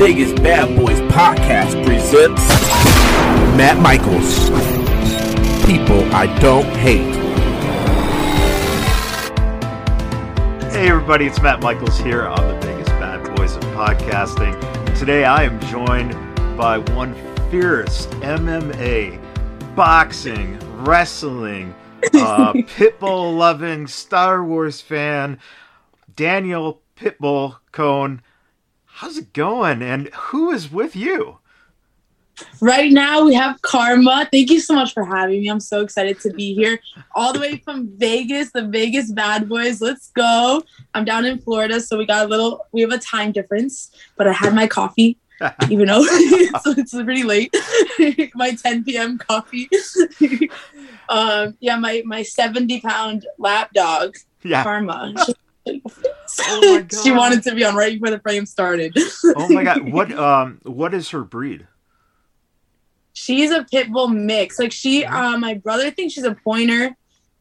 Vegas Bad Boys podcast presents Matt Michaels. People I don't hate. Hey everybody, it's Matt Michaels here on the Vegas Bad Boys of Podcasting. Today I am joined by one fierce MMA, boxing, wrestling, uh, pitbull loving, Star Wars fan, Danielle Pitbull Cohen. How's it going? And who is with you? Right now we have Karma. Thank you so much for having me. I'm so excited to be here. All the way from Vegas, the Vegas Bad Boys. Let's go. I'm down in Florida, so we got a little we have a time difference, but I had my coffee. even though it's, it's pretty late, my 10 p.m. coffee. um, yeah, my my 70 pound lap dog, Yeah. Karma. Oh my she wanted to be on right before the frame started. Oh my god. What um what is her breed? she's a pit bull mix. Like she, uh, my brother thinks she's a pointer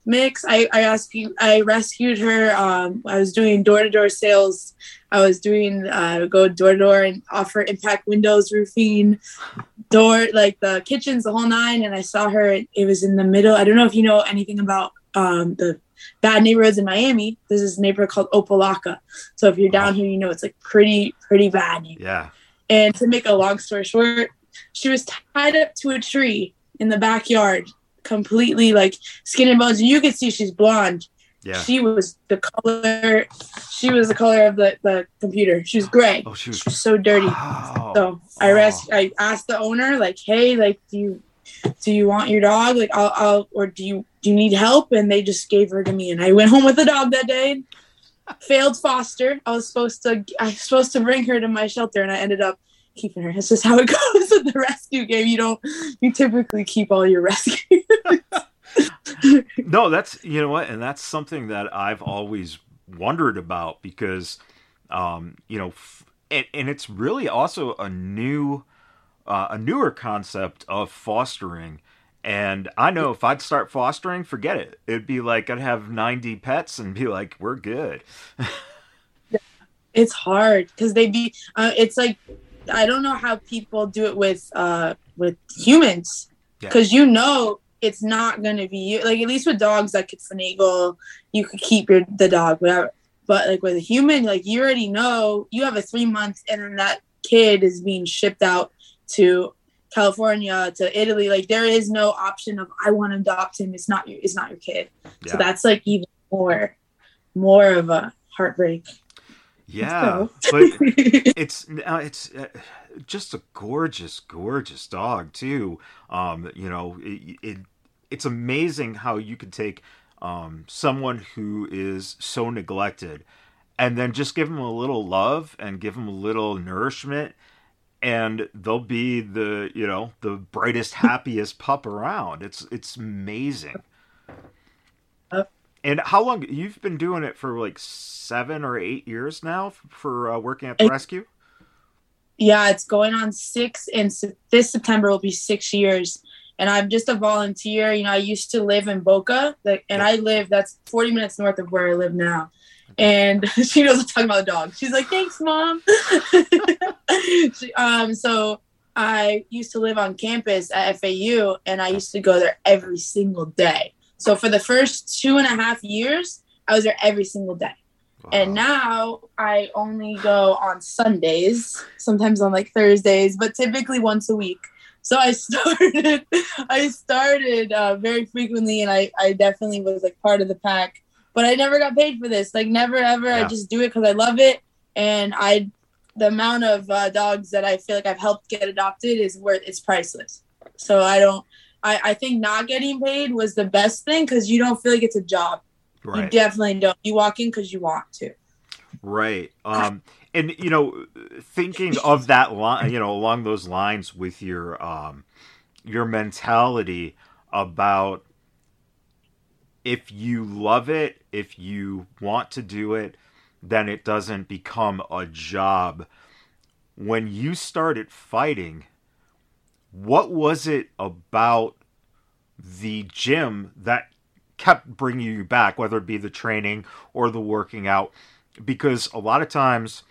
mix. I I rescued I rescued her. Um, I was doing door to door sales. I was doing uh, go door to door and offer impact windows, roofing, door like the kitchens, the whole nine. And I saw her. It was in the middle. I don't know if you know anything about um, the bad neighborhoods in Miami. There's this neighborhood called Opa-locka. So if you're down here, you know it's like pretty pretty bad. Yeah. And to make a long story short, she was tied up to a tree in the backyard, completely like skin and bones. And you could see she's blonde. Yeah. She was the color. She was the color of the, the computer. She was gray. Oh, she was She was so dirty. Wow. So I res- I asked the owner like, hey, like, do you do you want your dog? Like, I'll, I'll or do you do you need help? And they just gave her to me, and I went home with the dog that day. Failed foster. I was supposed to I was supposed to bring her to my shelter, and I ended up keeping her. It's just how it goes in the rescue game. You don't you typically keep all your rescue. no, that's you know what, and that's something that I've always wondered about because, um, you know, f- and, and it's really also a new, uh, a newer concept of fostering. And I know if I'd start fostering, forget it. It'd be like I'd have ninety pets and be like, we're good. it's hard because they'd be uh, it's like i don't know how people do it with uh with humans Yeah. because you know it's not gonna be you like at least with dogs that could finagle you could keep your the dog whatever but like with a human like you already know you have a three month and then that kid is being shipped out to california to italy like there is no option of i want to adopt him it's not your it's not your kid Yeah. so that's like even more more of a heartbreak Yeah, So- but it's uh, it's uh, just a gorgeous, gorgeous dog too. Um, you know, it, it it's amazing how you could take um, someone who is so neglected and then just give them a little love and give them a little nourishment and they'll be the you know the brightest happiest pup around it's it's amazing and how long you've been doing it for like seven or eight years now for uh, working at the Eight. rescue Yeah, it's going on six, and this September will be six years. And I'm just a volunteer. You know, I used to live in Boca, like, and I live that's 40 minutes north of where I live now. And she knows I'm talking about the dog. She's like, "Thanks, mom." she, um, so I used to live on campus at FAU, and I used to go there every single day. So for the first two and a half years, I was there every single day. And now I only go on Sundays, sometimes on like Thursdays, but typically once a week. So I started, I started uh, very frequently, and I, I definitely was like part of the pack. But I never got paid for this, like never ever. I just do it because I love it, and I, the amount of uh, dogs that I feel like I've helped get adopted is worth it's priceless. So I don't, I, I think not getting paid was the best thing because you don't feel like it's a job. You right definitely don't. You walk in because you want to. Right. Um, and you know, thinking of that line, you know, along those lines with your um, your mentality about if you love it, if you want to do it, then it doesn't become a job. When you started fighting, what was it about the gym that kept bringing you back, whether it be the training or the working out? Because a lot of times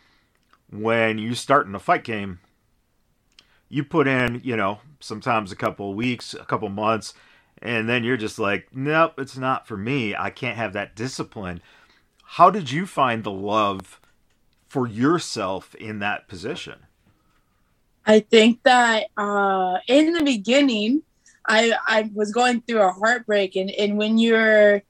when you start in a fight game, you put in, you know, sometimes a couple of weeks, a couple months, and then you're just like, nope, it's not for me. I can't have that discipline. How did you find the love for yourself in that position? I think that uh, in the beginning, I I was going through a heartbreak, and and when you're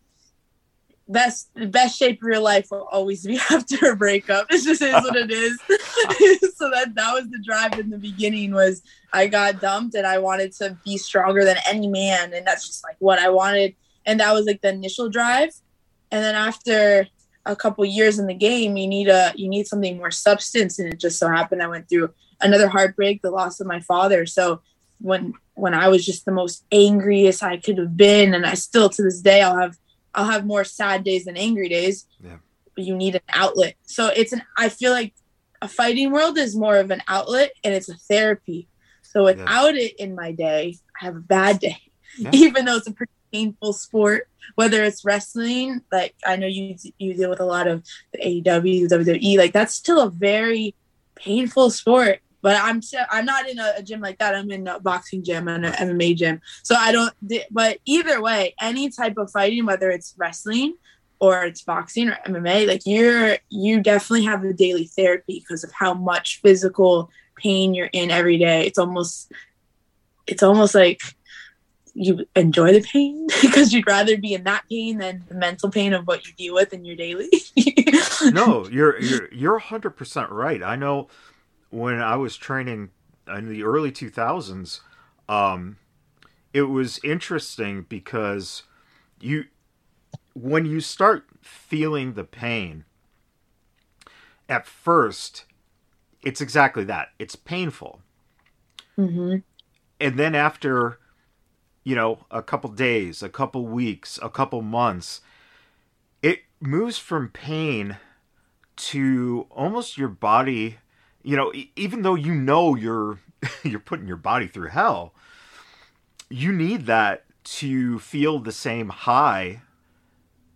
best the best shape of your life will always be after a breakup. It just is what it is. so that that was the drive in the beginning was I got dumped and I wanted to be stronger than any man, and that's just like what I wanted. And that was like the initial drive. And then after a couple years in the game, you need a you need something more substance. And it just so happened I went through another heartbreak, the loss of my father. So when when I was just the most angriest I could have been, and I still to this day I'll have I'll have more sad days than angry days. Yeah. But you need an outlet. So it's an I feel like a fighting world is more of an outlet and it's a therapy. So without yeah. it in my day, I have a bad day. Yeah. Even though it's a pretty painful sport, whether it's wrestling, like I know you you deal with a lot of the AEW, WWE, like that's still a very painful sport but I'm I'm not in a, a, gym like that. I'm in a boxing gym and an MMA gym. So I don't. But either way, any type of fighting, whether it's wrestling or it's boxing or MMA, like you're you definitely have a daily therapy because of how much physical pain you're in every day. It's almost it's almost like you enjoy the pain because you'd rather be in that pain than the mental pain of what you deal with in your daily. no, you're you're you're 100% right. I know when I was training in the early 2000s, um, it was interesting because you, when you start feeling the pain, at first, it's exactly that. It's painful. Mm-hmm. And then after, you know, a couple days, a couple weeks, a couple months, it moves from pain to almost your body you know, even though you know you're you're putting your body through hell, you need that to feel the same high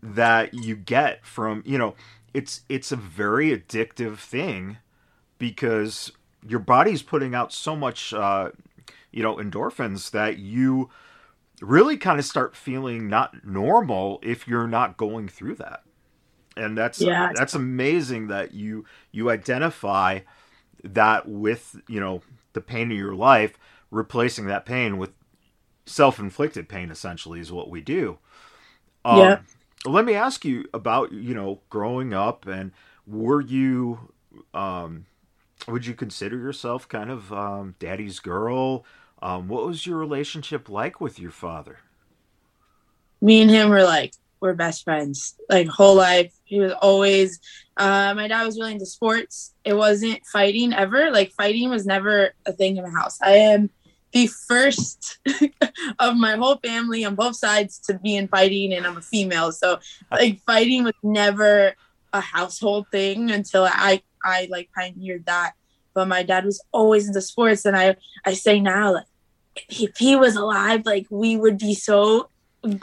that you get from, you know, it's it's a very addictive thing because your body's putting out so much uh, you know, endorphins that you really kind of start feeling not normal if you're not going through that. And that's yeah. that's amazing that you you identify that with you know the pain of your life replacing that pain with self-inflicted pain essentially is what we do. Um, yeah. let me ask you about you know growing up and were you um would you consider yourself kind of um, daddy's girl? Um, what was your relationship like with your father? Me and him were like we're best friends like whole life he was always uh, my dad was really into sports. It wasn't fighting ever. Like fighting was never a thing in the house. I am the first of my whole family on both sides to be in fighting and i'm a female. So like fighting was never a household thing until i i like pioneered that. But my dad was always into sports and i i say now like if he was alive like we would be so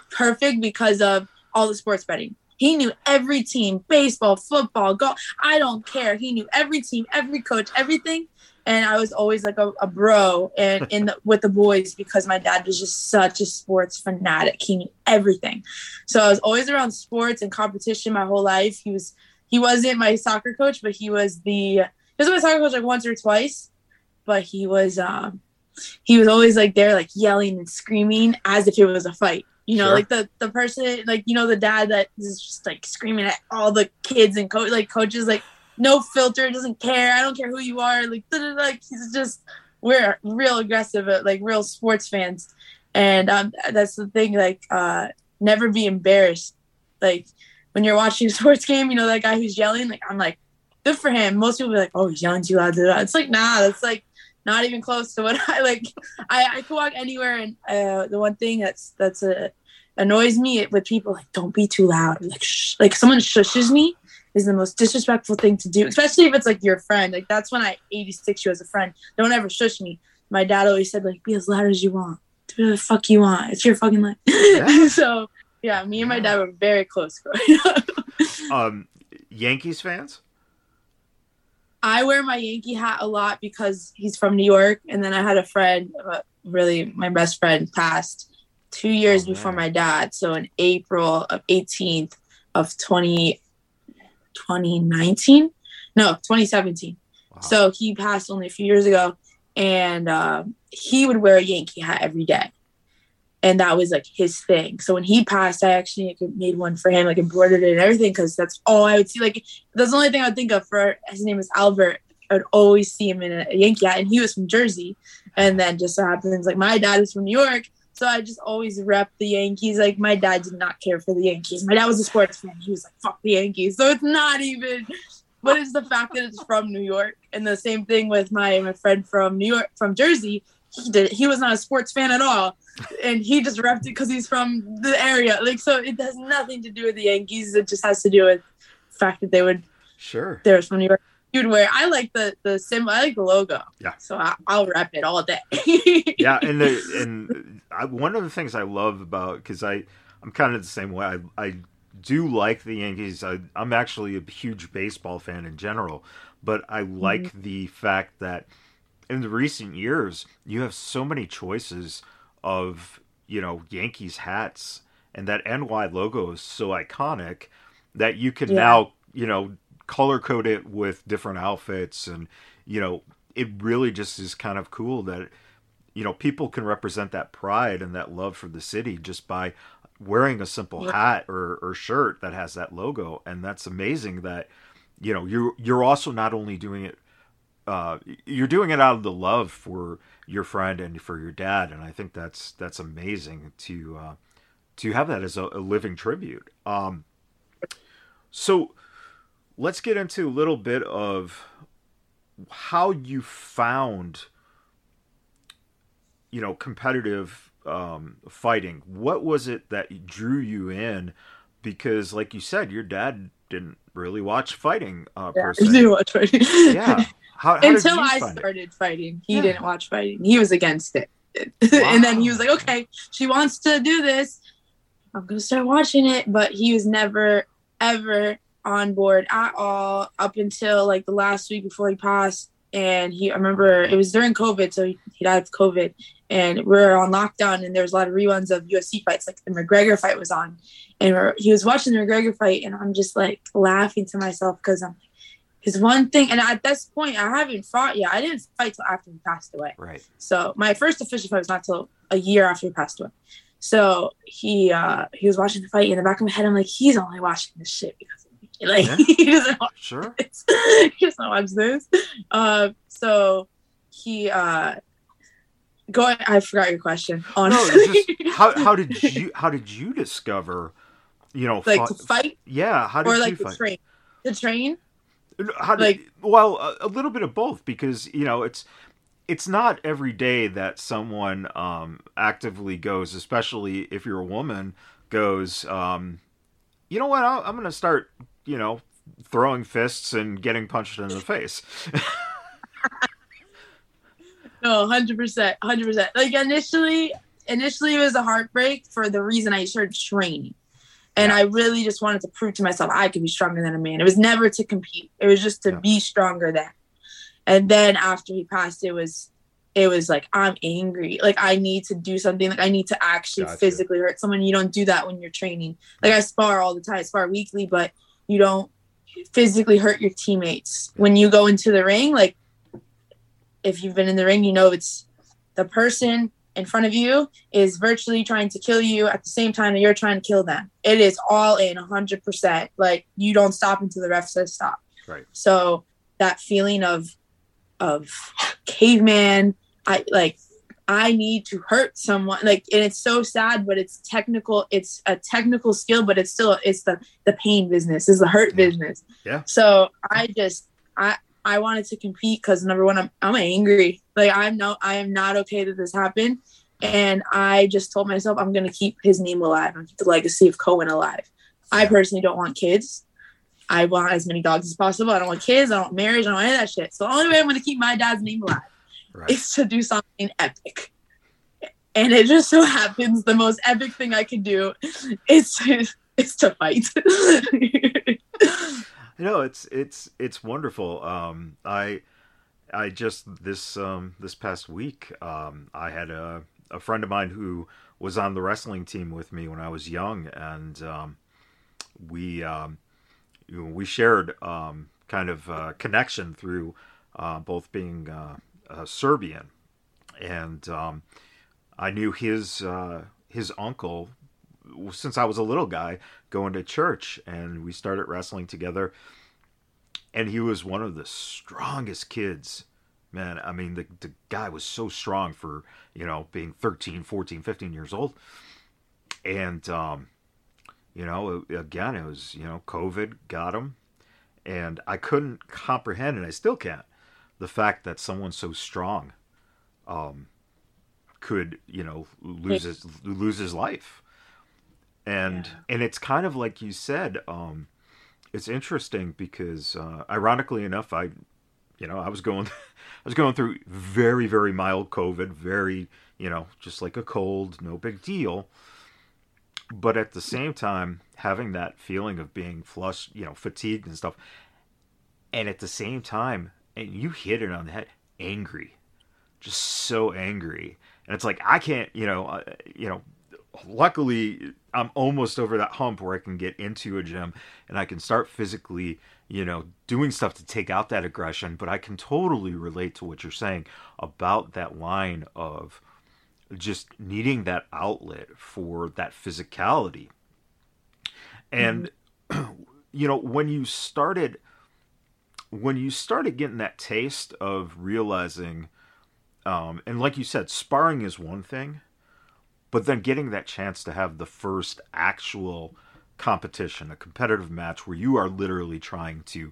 perfect because of all the sports betting. He knew every team, baseball, football, golf. I don't care. He knew every team, every coach, everything. And I was always like a, a bro and in the, with the boys because my dad was just such a sports fanatic. He knew everything. So I was always around sports and competition my whole life. He was he wasn't my soccer coach, but he was the he was my soccer coach like once or twice. But he was um he was always like there like yelling and screaming as if it was a fight. You know, sure. like the the person, like you know, the dad that is just like screaming at all the kids and coach, like coaches, like no filter, doesn't care. I don't care who you are. Like, like he's just we're real aggressive, uh, like real sports fans, and um, that's the thing. Like, uh, never be embarrassed. Like when you're watching a sports game, you know that guy who's yelling. Like I'm like, good for him. Most people be like, oh, he's yelling too loud. It's like nah, that's like not even close to what I like. I I could walk anywhere, and uh, the one thing that's that's a annoys me with people like don't be too loud. Like shh. like someone shushes me is the most disrespectful thing to do especially if it's like your friend. Like that's when i 86 you as a friend. Don't ever shush me. My dad always said like be as loud as you want. Do the fuck you want. It's your fucking life. Yeah. so yeah me and my dad were very close growing up. Um yankees fans I wear my Yankee hat a lot because he's from New York, and then I had a friend, uh, really my best friend, passed two years Oh, before my dad. So in April of 18th of 20, 2019, no 2017. Wow. So he passed only a few years ago, and uh, he would wear a Yankee hat every day, and that was like his thing. So when he passed, I actually like, made one for him, like embroidered it and everything, because that's all I would see. Like that's the only thing I would think of for his name is Albert. I would always see him in a, Yankee hat, and he was from Jersey, and then just so happens like my dad is from New York. So I just always rep the Yankees. Like my dad did not care for the Yankees. My dad was a sports fan. He was like, "Fuck the Yankees." So it's not even but it's the fact that it's from New York. And the same thing with my my friend from New York, from Jersey. He did. He was not a sports fan at all, and he just repped it because he's from the area. Like so, it has nothing to do with the Yankees. It just has to do with the fact that they would Sure. they're from New York. You'd wear. I like the the symbol. I like the logo. Yeah. So I, I'll rep it all day. yeah, and the, and I, one of the things I love about because I I'm kind of the same way. I I do like the Yankees. I, I'm actually a huge baseball fan in general, but I like mm-hmm. the fact that in the recent years you have so many choices of you know Yankees hats, and that NY logo is so iconic that you can Yeah. now you know color code it with different outfits and you know it really just is kind of cool that you know people can represent that pride and that love for the city just by wearing a simple Yeah. hat or, or shirt that has that logo and that's amazing that you know you're you're also not only doing it uh, you're doing it out of the love for your friend and for your dad and i think that's that's amazing to uh, to have that as a, a living tribute. Um, so let's get into a little bit of how you found you know competitive um, fighting. What was it that drew you in? Because like you said your dad didn't really watch fighting uh, se. do watch fighting. yeah how, how Until I it? started fighting, he Yeah. didn't watch fighting. He was against it. and then he was like, okay, she wants to do this. I'm going to start watching it. But he was never, ever on board at all up until like the last week before he passed. And he, I remember it was during COVID. So he, he died of COVID. And we we're on lockdown and there was a lot of reruns of UFC fights. Like the McGregor fight was on. And we're, he was watching the McGregor fight. And I'm just like laughing to myself because I'm his one thing, and at this point, I haven't fought yet. I didn't fight till after he passed away. right So my first official fight was not till a year after he passed away. So he uh he was watching the fight in the back of my head. I'm like, he's only watching this shit because of me. Like Yeah. he doesn't watch sure this. he doesn't watch this. Uh, so he uh go. I forgot your question. Honestly, it's just how, how did you how did you discover you know like fi- to fight yeah how did or you like fight train. To train. How did, Like- well, a, a little bit of both because you know it's it's not every day that someone um, actively goes, especially if you're a woman, goes. Um, you know what? i I'm going to start. You know, throwing fists and getting punched in the face. No, hundred percent, hundred percent. Like initially, initially it was a heartbreak for the reason I started training, and. I really just wanted to prove to myself I could be stronger than a man. It was never to compete. It was just to Yeah. be stronger than. And then after he passed, it was, it was like I'm angry. Like I need to do something. Like I need to actually Gotcha. physically hurt someone. You don't do that when you're training. Like I spar all the time. I spar weekly, but you don't physically hurt your teammates when you go into the ring. Like if you've been in the ring, you know it's the person in front of you is virtually trying to kill you at the same time that you're trying to kill them. It is all in 100%. Like you don't stop until the ref says stop. Right. So that feeling of of caveman, I like I need to hurt someone like and it's so sad but it's technical it's a technical skill but it's still it's the the pain business is the hurt Yeah. business Yeah. so i just i i wanted to compete because number one i'm i'm angry. Like i'm no i am not okay that this happened. And i just told myself i'm going to keep his name alive. And keep the legacy of cohen alive. I personally don't want kids. I want as many dogs as possible. I don't want kids. I don't want marriage. I don't want any of that shit. So the only way i'm going to keep my dad's name alive Right. is to do something epic. And it just so happens the most epic thing I could do is to is to fight. Know, it's it's it's wonderful. Um, I I just this um, this past week um, I had a a friend of mine who was on the wrestling team with me when I was young, and um, we um, you know, we shared um, kind of uh, connection through uh, both being uh Serbian, and um, I knew his uh, his uncle since I was a little guy going to church, and we started wrestling together. And he was one of the strongest kids. Man i mean the, the guy was so strong for you know being 13 14 15 years old. And um you know again it was you know covid got him. And i couldn't comprehend and i still can't the fact that someone so strong um could you know lose his lose his life and yeah. and it's kind of like you said um it's interesting because uh, ironically enough i you know i was going I was going through very, very mild COVID, very, you know, just like a cold, no big deal. But at the same time, having that feeling of being flushed, you know, fatigued and stuff. And at the same time, and you hit it on the head, angry, just so angry. And it's like, I can't, you know, uh, you know, luckily I'm almost over that hump where I can get into a gym and I can start physically you know, doing stuff to take out that aggression. But I can totally relate to what you're saying about that line of just needing that outlet for that physicality. And, mm-hmm. you know, when you started, when you started getting that taste of realizing, um, and like you said, sparring is one thing, but then getting that chance to have the first actual competition, a competitive match where you are literally trying to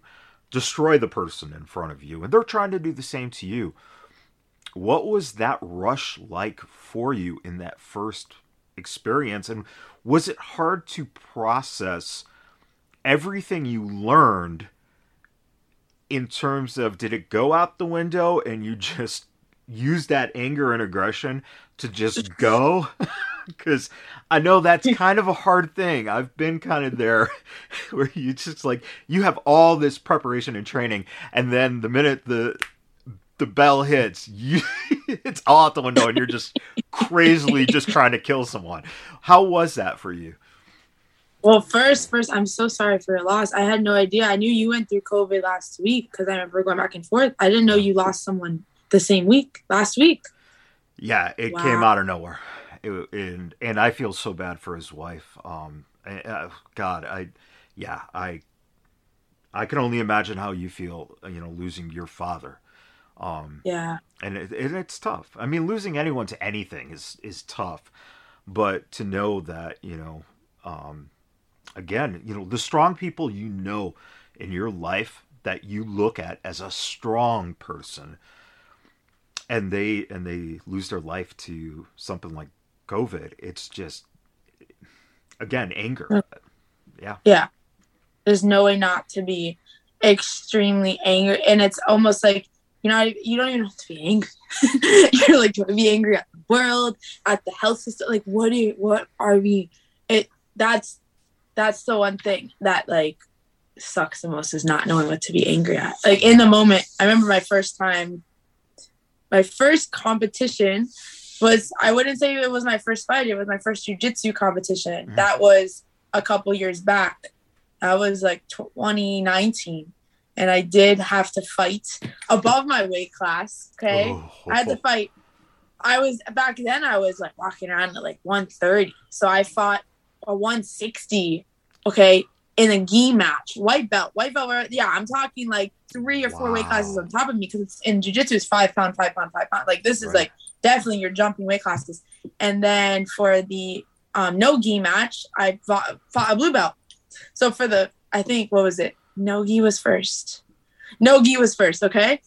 destroy the person in front of you and they're trying to do the same to you. What was that rush like for you in that first experience? And was it hard to process everything you learned in terms of did it go out the window and you just use that anger and aggression to just go? because I know that's kind of a hard thing. I've been kind of there where you just like you have all this preparation and training, and then the minute the the bell hits, you it's all out the window, and you're just crazily just trying to kill someone. How was that for you? Well, first, first, I'm so sorry for your loss. I had no idea. I knew you went through COVID last week because I remember going back and forth. I didn't know you lost someone the same week last week. Yeah, it wow. came out of nowhere it, and and I feel so bad for his wife. Um, uh, God, I, yeah, I, I can only imagine how you feel. You know, losing your father. Um, yeah, and it, it, it's tough. I mean, losing anyone to anything is is tough, but to know that you know, um, again, you know, the strong people you know in your life that you look at as a strong person and they and they lose their life to something like COVID. It's just again anger. Yeah. Yeah. There's no way not to be extremely angry, and it's almost like you know you don't even have to be angry. You're like, do I be angry at the world, at the health system? Like, what do you, what are we? It that's that's the one thing that like sucks the most is not knowing what to be angry at. Like in the moment, I remember my first time, my first competition was I wouldn't say it was my first fight. It was my first jujitsu competition. Mm-hmm. That was a couple years back. That was like 2019, and I did have to fight above my weight class. Okay, oh, I had to fight. I was back then. I was like walking around at like 130, so I fought a 160. Okay, in a gi match, white belt, white belt. Yeah, I'm talking like three or four wow. weight classes on top of me because it's in jujitsu is five pound, five pound, five pound. Like this is right. like definitely you're jumping weight classes. And then for the um, no gi match, I fought, fought a blue belt. So for the, I think, what was it? No gi was first. No gi was first, okay?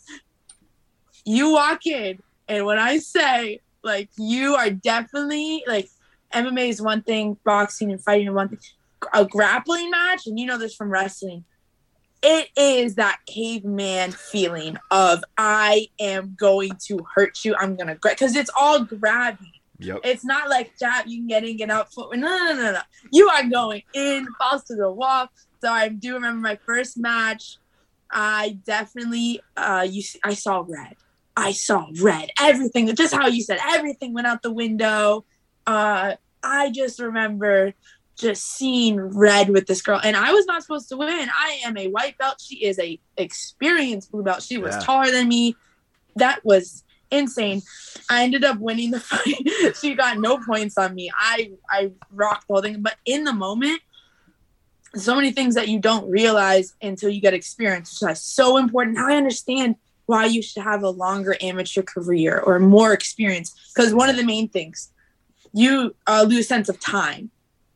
You walk in, and when I say, like, you are definitely, like, MMA is one thing, boxing and fighting one thing. A grappling match, and you know this from wrestling, it is that caveman feeling of I am going to hurt you. I'm gonna grab because it's all grabbing. Yep. It's not like jab, you can get in, get out, foot. No, no, no, no. You are going in, falls to the wall. So I do remember my first match. I definitely, uh, you, I saw red. I saw red. Everything, just how you said, everything went out the window. Uh, I just remember just seeing red with this girl, and I was not supposed to win. I am a white belt. She is a experienced blue belt. She was Yeah. taller than me. That was insane. I ended up winning the fight. she got no points on me. I I rocked the whole thing, but in the moment, so many things that you don't realize until you get experience, which is so important. Now I understand why you should have a longer amateur career or more experience because one of the main things you uh, lose sense of time.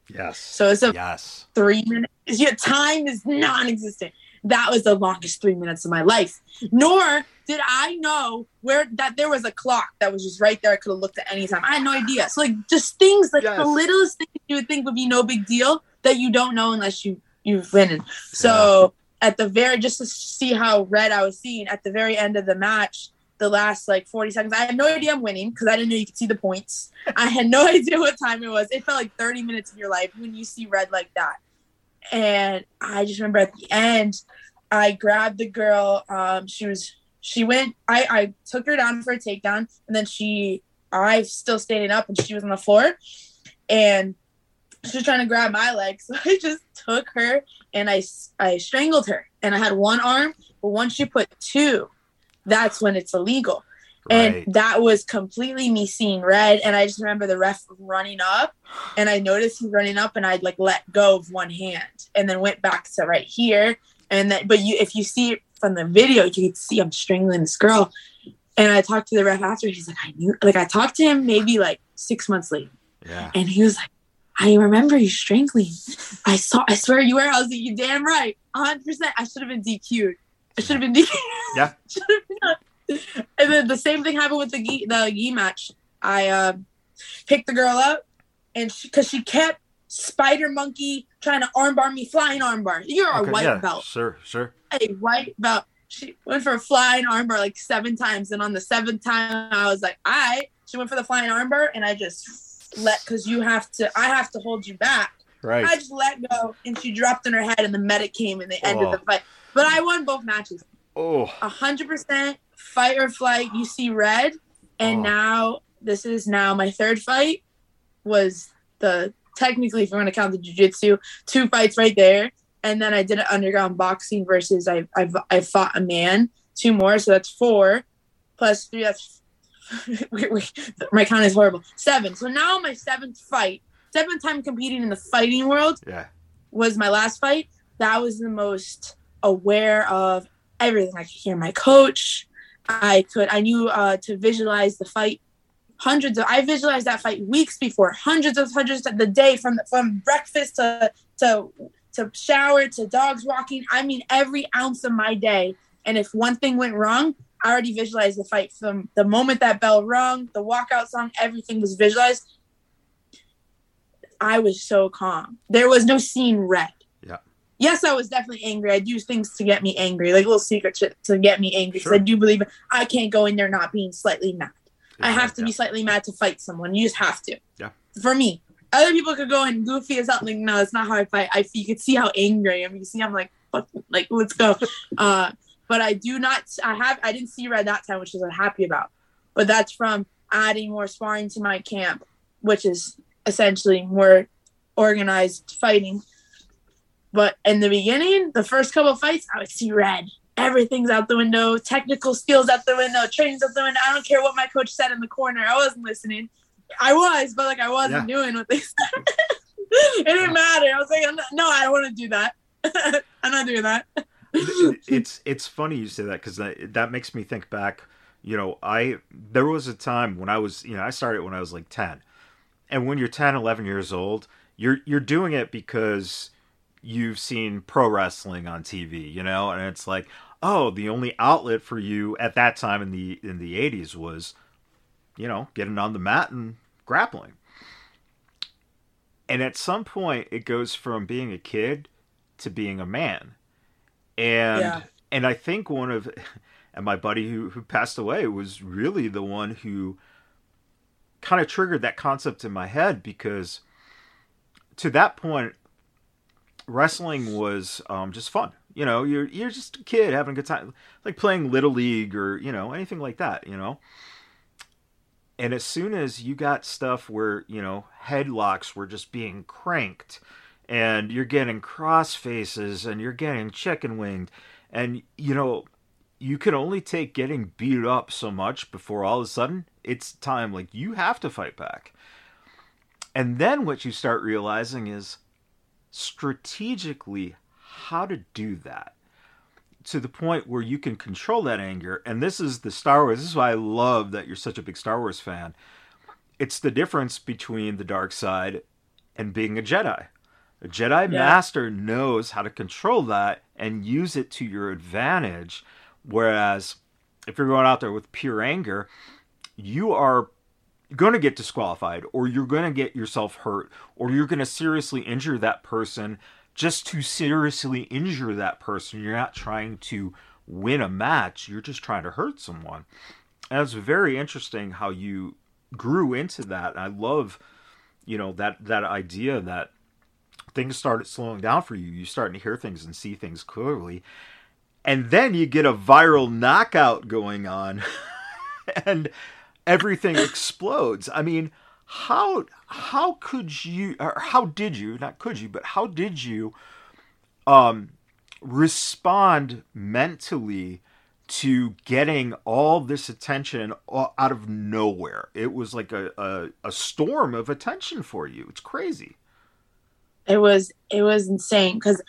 Yes. So it's a yes. three minutes. Your time is non-existent. That was the longest three minutes of my life. Nor did I know where that there was a clock that was just right there. I could have looked at any time. I had no idea. So like just things like Yes. the littlest things you would think would be no big deal that you don't know unless you you've been in. So at the very just to see how red I was seeing at the very end of the match, the last like 40 seconds, I had no idea I'm winning because I didn't know you could see the points. I had no idea what time it was. It felt like 30 minutes of your life when you see red like that. And I just remember at the end, I grabbed the girl. Um, she was she went. I I took her down for a takedown, and then she I still standing up, and she was on the floor, and she was trying to grab my leg. So I just took her and I I strangled her, and I had one arm, but once you put two, that's when it's illegal. Right. and that was completely me seeing red. And i just remember the ref running up and i noticed him running up and i'd like let go of one hand and then went back to right here. And then but you if you see it from the video you could see i'm strangling this girl. And i talked to the ref after. He's like i knew like i talked to him maybe like six months later. Yeah. and he was like i remember you strangling i saw i swear you were i was like you damn right. 100% i should have been dq'd i should have been dq'd Yeah. been and then the same thing happened with the gi, the gi match. I uh, picked the girl up, and because she, kept spider monkey trying to armbar me, flying armbar. You're a Okay, white yeah, belt, Sure, sure. a white belt. She went for a flying armbar like seven times, and on the seventh time, I was like, "I." She went for the flying armbar, and I just let because you have to. I have to hold you back. Right. I just let go, and she dropped on her head, and the medic came, and they ended Oh. the fight. But I won both matches oh. a hundred percent fight or flight. You see red, and Oh. now this is now my third fight. Was the technically, if you want to count the jujitsu, two fights right there, and then I did an underground boxing versus I I I fought a man. Two more, so that's four plus three. That's my count is horrible. Seven. So now my seventh fight, seventh time competing in the fighting world Yeah. was my last fight. That was the most aware of everything. I could hear my coach. I could. I knew uh, to visualize the fight. Hundreds of. I visualized that fight weeks before. Hundreds of hundreds of the day from from breakfast to to to shower to dogs walking. I mean, every ounce of my day. And if one thing went wrong, I already visualized the fight from the moment that bell rung, the walkout song, everything was visualized. I was so calm. There was no scene red. Yes, I was definitely angry. I do things to get me angry, like little secret shit to get me angry. Because Sure. I do believe I can't go in there not being slightly mad. I Yeah, have to yeah. be slightly mad to fight someone. You just have to. Yeah. For me, other people could go in goofy as something. No, it's not how I fight. I you could see how angry I am. You see I'm like, fuck, like let's go. uh, but I do not. I have. I didn't see red that time, which is I'm happy about. But that's from adding more sparring to my camp, which is essentially more organized fighting. But in the beginning, the first couple of fights, I would see red. Everything's out the window, technical skills out the window, training's out the window. I don't care what my coach said in the corner. I wasn't listening. I was, but like I wasn't doing what they said. it didn't matter. I was like, no, I don't want to do that. I'm not doing that. It's it's funny you say that because that, that makes me think back. You know, I there was a time when I was you know I started when I was like ten, and when you're 10, 11 years old, you're you're doing it because you've seen pro wrestling on TV, you know, and it's like, oh, the only outlet for you at that time in the in the 80s was, you know, getting on the mat and grappling. And at some point, it goes from being a kid to being a man, and Yeah. and I think one of and my buddy who who passed away was really the one who kind of triggered that concept in my head because to that point, wrestling was um, just fun. You know, you're you're just a kid having a good time, like playing little league or you know anything like that. You know, and as soon as you got stuff where you know headlocks were just being cranked, and you're getting cross faces and you're getting chicken winged, and you know you can only take getting beat up so much before all of a sudden it's time like you have to fight back. And then what you start realizing is strategically how to do that to the point where you can control that anger. And this is the Star Wars. This is why I love that you're such a big Star Wars fan. It's the difference between the dark side and being a Jedi. A Jedi yeah. Master knows how to control that and use it to your advantage. Whereas if you're going out there with pure anger, you are going to get disqualified or you're going to get yourself hurt or you're going to seriously injure that person just to seriously injure that person. You're not trying to win a match, you're just trying to hurt someone. And it's very interesting how you grew into that. I love, you know, that that idea that things started slowing down for you. You're starting to hear things and see things clearly. And then you get a viral knockout going on. and everything explodes. I mean, how how could you or how did you not could you but how did you um respond mentally to getting all this attention out of nowhere? It was like a, a, a storm of attention for you. It's crazy. It was it was insane because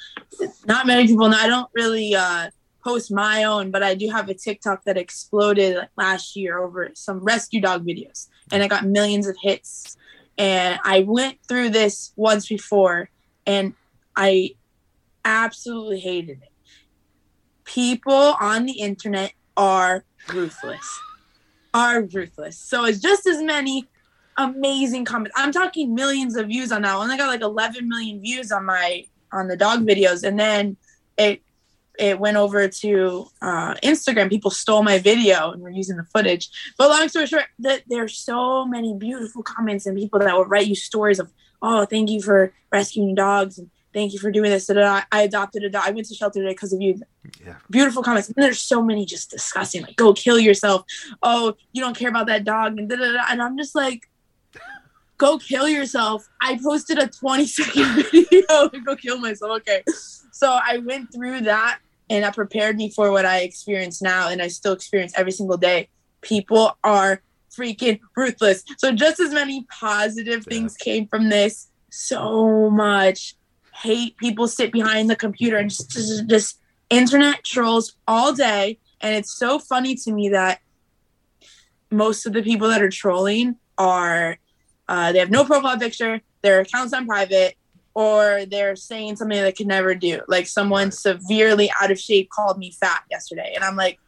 not many people know i don't really uh post my own, but I do have a TikTok that exploded last year over some rescue dog videos, and I got millions of hits. And I went through this once before, and I absolutely hated it. People on the internet are ruthless, are ruthless. So it's just as many amazing comments. I'm talking millions of views on that one. I got like 11 million views on my on the dog videos, and then it it went over to uh, Instagram. People stole my video and were using the footage. But long story short, that there's so many beautiful comments and people that will write you stories of, oh, thank you for rescuing dogs and thank you for doing this. I adopted a dog. I went to shelter today because of you. Yeah. Beautiful comments. And there's so many just disgusting, like go kill yourself. Oh, you don't care about that dog and da da da. And I'm just like. Go kill yourself. I posted a 20 second video to go kill myself. Okay. So I went through that and that prepared me for what I experience now and I still experience every single day. People are freaking ruthless. So just as many positive yeah. things came from this, so much hate. People sit behind the computer and just, just, just internet trolls all day. And it's so funny to me that most of the people that are trolling are uh, they have no profile picture, their accounts on private, or they're saying something they could never do. Like someone severely out of shape called me fat yesterday, and I'm like,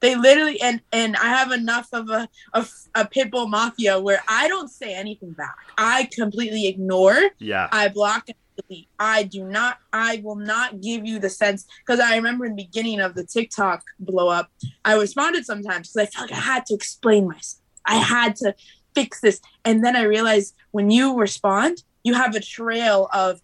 they literally and and I have enough of a a, a pit bull mafia where I don't say anything back. I completely ignore. Yeah. I block and delete. I do not. I will not give you the sense because I remember in the beginning of the TikTok blow up, I responded sometimes because I felt like I had to explain myself. I had to fix this, and then I realized when you respond, you have a trail of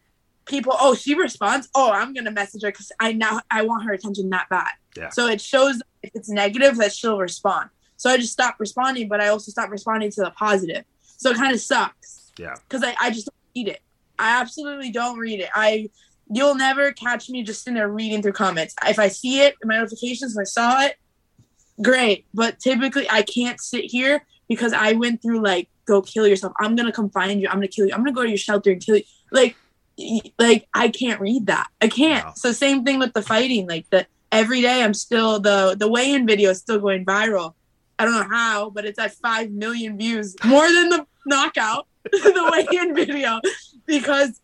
people oh she responds. Oh i'm gonna message her because i now i want her attention that bad. Yeah. so it shows if it's negative that she'll respond. So i just stopped responding but i also stopped responding to the positive. So it kind of sucks. Yeah. Because I, I just don't read it. I absolutely don't read it. I you'll never catch me just in there reading through comments. If i see it in my notifications if i saw it great. But typically i can't sit here because i went through like go kill yourself. I'm gonna come find you. I'm gonna kill you. I'm gonna go to your shelter and kill you. Like, like I can't read that. I can't. Wow. So same thing with the fighting. Like the every day I'm still the the weigh-in video is still going viral. I don't know how, but it's at five million views, more than the knockout, the weigh-in video, because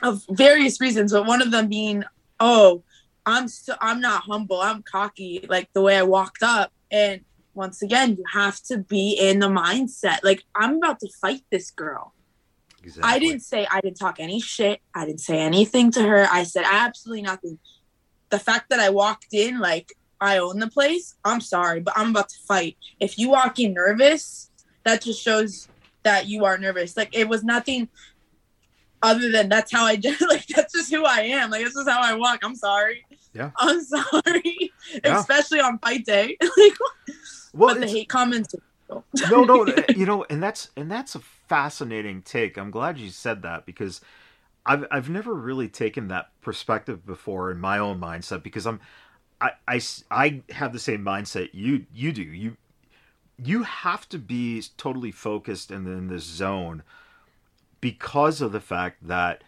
of various reasons. But one of them being, oh, I'm so I'm not humble. I'm cocky. Like the way I walked up, and once again, you have to be in the mindset. Like, I'm about to fight this girl. Exactly. I didn't say, I didn't talk any shit. I didn't say anything to her. I said absolutely nothing. The fact that I walked in, like, I own the place, I'm sorry, but I'm about to fight. If you walk in nervous, that just shows that you are nervous. Like it was nothing other than that's how I just like that's just who I am. Like this is how I walk. I'm sorry. Yeah. I'm sorry. Yeah. Especially on fight day. like Well, but the hate comments no, no, you know, and that's and that's a fascinating take. I'm glad you said that because I've I've never really taken that perspective before in my own mindset because I'm I, I, I have the same mindset you you do. You you have to be totally focused and in this zone because of the fact that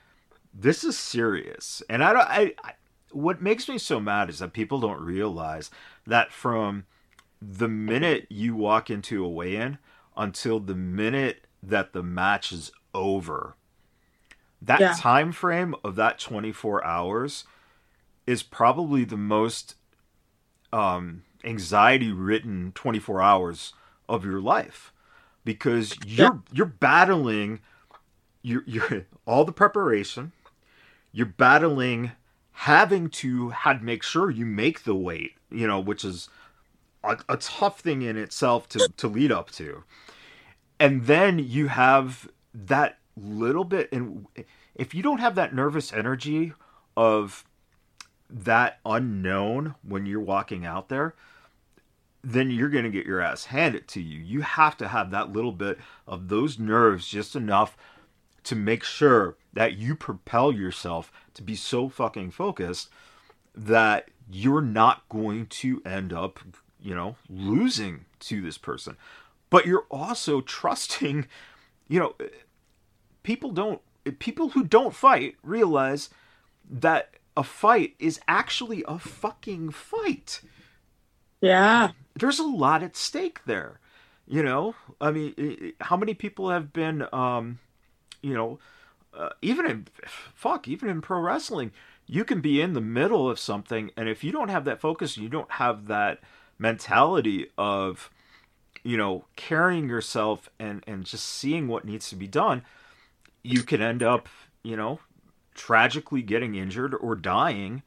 this is serious. And I don't I, I what makes me so mad is that people don't realize that from the minute you walk into a weigh-in until the minute that the match is over that Yeah. time frame of that 24 hours is probably the most um, anxiety ridden 24 hours of your life because you're you're battling you're, you're all the preparation you're battling having to had make sure you make the weight you know which is a, a tough thing in itself to, to lead up to. And then you have that little bit, and if you don't have that nervous energy of that unknown when you're walking out there, then you're going to get your ass handed to you. You have to have that little bit of those nerves just enough to make sure that you propel yourself to be so fucking focused that you're not going to end up, you know, losing to this person. But you're also trusting, you know, people don't people who don't fight realize that a fight is actually a fucking fight. Yeah. There's a lot at stake there. You know, I mean, how many people have been, um, you know, uh, even in fuck, even in pro wrestling, you can be in the middle of something, and if you don't have that focus, you don't have that mentality of, you know, carrying yourself and and just seeing what needs to be done, you could end up, you know, tragically getting injured or dying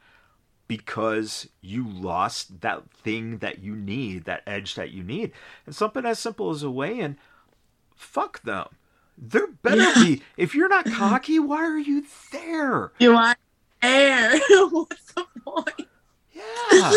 because you lost that thing that you need, that edge that you need. And something as simple as a weigh in, fuck them. There better Yeah. be. If you're not cocky, why are you there? You are air. What's the point? Yeah.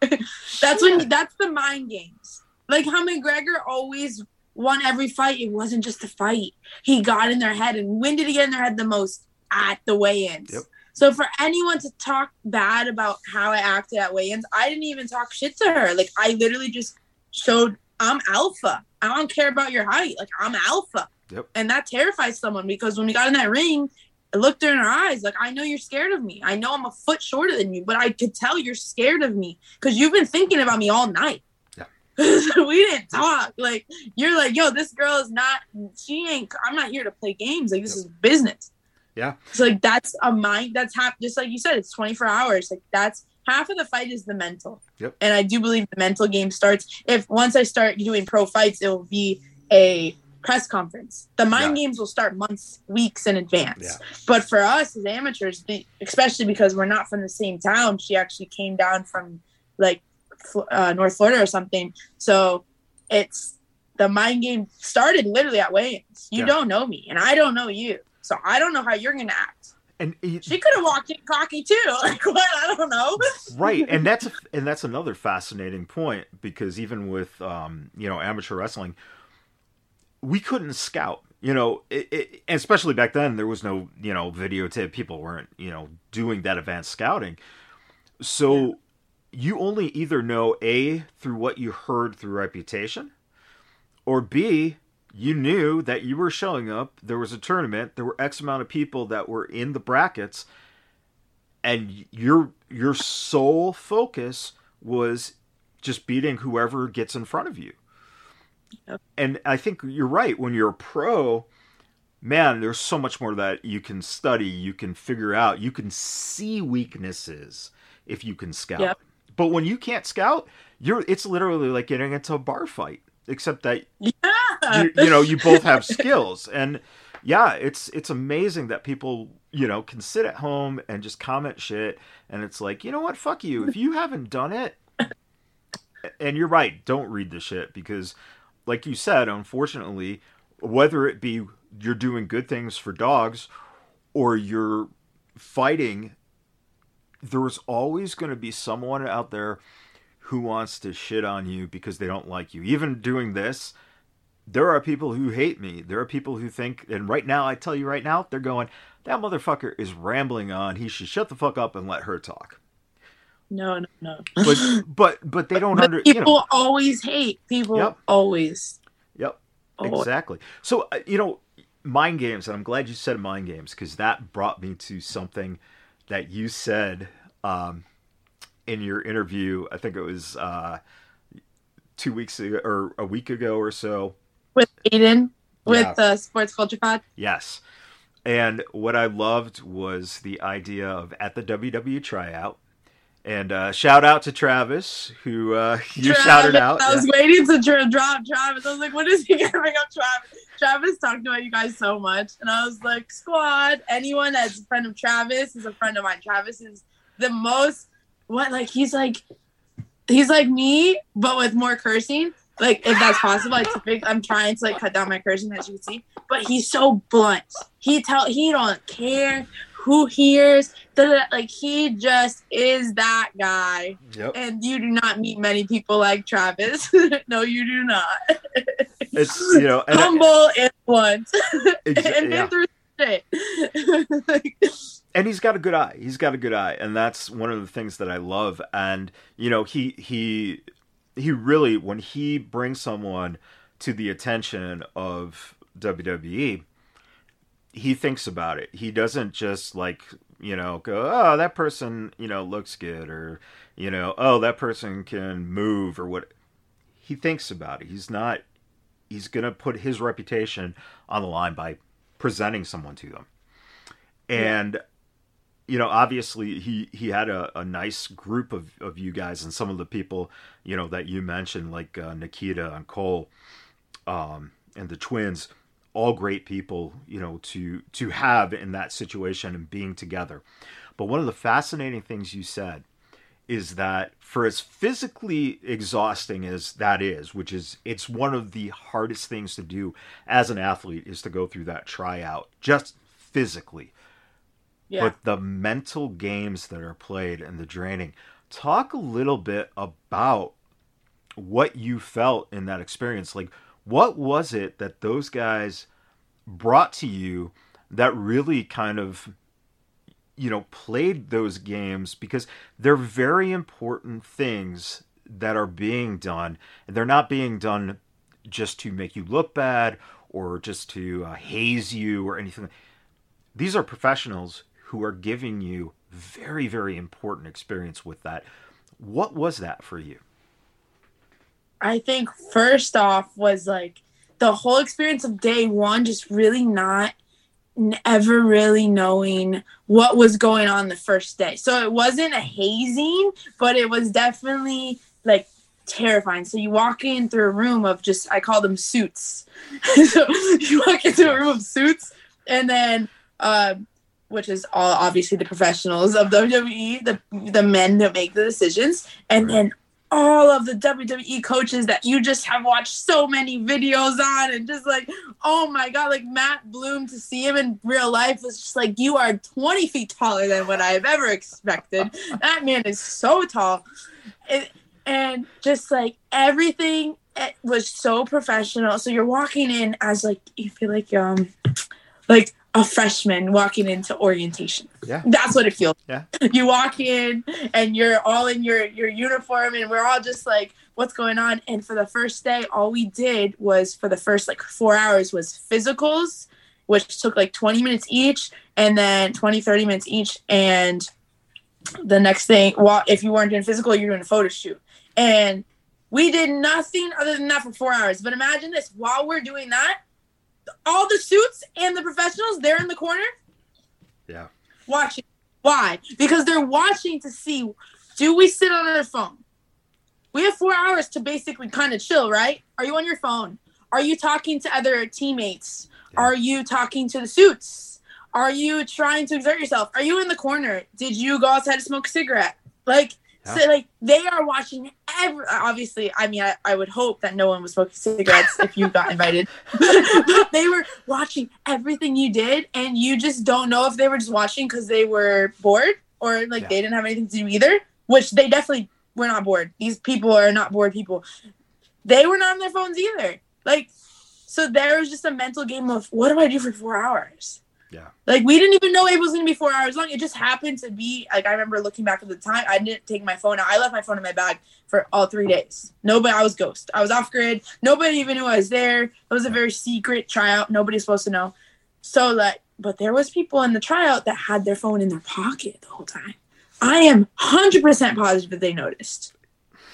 That's Shit. when that's the mind games. Like how McGregor always won every fight. It wasn't just a fight. He got in their head. And when did he get in their head the most? At the weigh-ins. Yep. So for anyone to talk bad about how I acted at weigh-ins, I didn't even talk shit to her. Like I literally just showed I'm alpha. I don't care about your height. Like I'm alpha. Yep. And that terrifies someone because when we got in that ring, I looked her in her eyes like I know you're scared of me. I know I'm a foot shorter than you, but I could tell you're scared of me because you've been thinking about me all night. Yeah. we didn't talk. Like you're like, yo, this girl is not. She ain't. I'm not here to play games. Like this is business. Yeah. So like that's a mind. That's half. Just like you said, it's 24 hours. Like that's half of the fight is the mental. Yep. And I do believe the mental game starts if once I start doing pro fights, it will be a press conference. The mind games will start months, weeks in advance. Yeah. But for us as amateurs, especially because we're not from the same town, she actually came down from like uh, North Florida or something. So it's the mind game started literally at weigh-ins. You Yeah. don't know me, and I don't know you, so I don't know how you're gonna act. And it- She could have walked in cocky too. Like what? I don't know. right and that's and that's another fascinating point because even with um you know amateur wrestling we couldn't scout you know it, it, especially back then there was no you know videotape. People weren't you know doing that advanced scouting. So you only either know a through what you heard through reputation or b you knew that you were showing up there was a tournament there were x amount of people that were in the brackets and your your sole focus was just beating whoever gets in front of you. And I think you're right. When you're a pro, man, there's so much more that you can study, you can figure out, you can see weaknesses if you can scout. Yep. But when you can't scout, you're it's literally like getting into a bar fight, except that Yeah. you, you know you both have skills and yeah it's it's amazing that people you know can sit at home and just comment shit and it's like you know what fuck you if you haven't done it and you're right don't read the shit because like you said, unfortunately, whether it be you're doing good things for dogs or you're fighting, there's always going to be someone out there who wants to shit on you because they don't like you. Even doing this, there are people who hate me. There are people who think, and right now, I tell you right now, they're going, that motherfucker is rambling on. He should shut the fuck up and let her talk. No, no, no. But but but they don't But under. people You know, always hate. People Yep. always. yep. always. Exactly. So uh, you know, mind games, and I'm glad you said mind games because that brought me to something that you said um, in your interview. I think it was uh, two weeks ago or a week ago or so. With Aiden, with Yeah. the Sports Culture Pod. Yes. And what I loved was the idea of at the WWE tryout. And uh, shout out to Travis, who uh, you shouted out. I was waiting to dr- drop Travis. I was like, when is he gonna bring up Travis? Travis talked about you guys so much, and I was like, squad. Anyone that's a friend of Travis is a friend of mine. Travis is the most what like he's like he's like me, but with more cursing. Like if that's possible, I typically I'm trying to like cut down my cursing as you can see. But he's so blunt. He tell he don't care who hears. da. Like he just is that guy Yep. and you do not meet many people like Travis. no, you do not. It's, you know, and I- humble and blunt, Ex- and yeah. through shit. And he's got a good eye. He's got a good eye, and that's one of the things that I love. And you know, he he he really when he brings someone to the attention of WWE, he thinks about it. He doesn't just like you know go, oh that person you know looks good or you know oh that person can move or what. He thinks about it. He's not. He's gonna put his reputation on the line by presenting someone to them. And you know, obviously he he had a, a nice group of, of you guys and some of the people, you know, that you mentioned, like uh, Nikita and Cole, um, and the twins, all great people, you know, to to have in that situation and being together. But one of the fascinating things you said is that for as physically exhausting as that is, which is it's one of the hardest things to do as an athlete is to go through that tryout just physically yeah, but the mental games that are played and the draining. Talk a little bit about what you felt in that experience. Like, what was it that those guys brought to you that really kind of, you know, played those games? Because they're very important things that are being done. And they're not being done just to make you look bad or just to uh, haze you or anything these are professionals who are giving you very very important experience with that what was that for you I think first off was like the whole experience of day one, just really not ever really knowing what was going on the first day. So it wasn't a hazing, but it was definitely like terrifying. So you walk in through a room of just I call them suits. so you walk into a room of suits, and then uh, which is all obviously the professionals of WWE, the the men that make the decisions, and Right. then all of the WWE coaches that you just have watched so many videos on, and just like, oh my god, like Matt Bloom to see him in real life was just like, you are 20 feet taller than what I have ever expected. that man is so tall. It, and just like everything was so professional. So you're walking in as like you feel like um like a freshman walking into orientation. Yeah. That's what it feels. Yeah. You walk in and you're all in your your uniform and we're all just like what's going on and for the first day all we did was for the first like 4 hours was physicals which took like 20 minutes each and then 20 30 minutes each and the next thing well if you weren't doing physical you're doing a photo shoot and we did nothing other than that for four hours. But imagine this while we're doing that, all the suits and the professionals, they're in the corner yeah watching. Why? Because they're watching to see do we sit on our phone? We have four hours to basically kind of chill, right? Are you on your phone? Are you talking to other teammates? Yeah. Are you talking to the suits? Are you trying to exert yourself? Are you in the corner? Did you go outside to smoke a cigarette? Like, so like they are watching every, obviously, I mean, I, I would hope that no one was smoking cigarettes if you got invited. but they were watching everything you did, and you just don't know if they were just watching because they were bored or like Yeah. they didn't have anything to do either, which they definitely were not bored. These people are not bored people. They were not on their phones either. Like, so there was just a mental game of what do I do for four hours? Yeah. Like we didn't even know it was gonna be four hours long. It just happened to be like I remember looking back at the time. I didn't take my phone out. I left my phone in my bag for all three days. Nobody I was ghost. I was off grid. Nobody even knew I was there. It was a very secret tryout. Nobody's supposed to know. So like but there was people in the tryout that had their phone in their pocket the whole time. I am hundred percent positive that they noticed.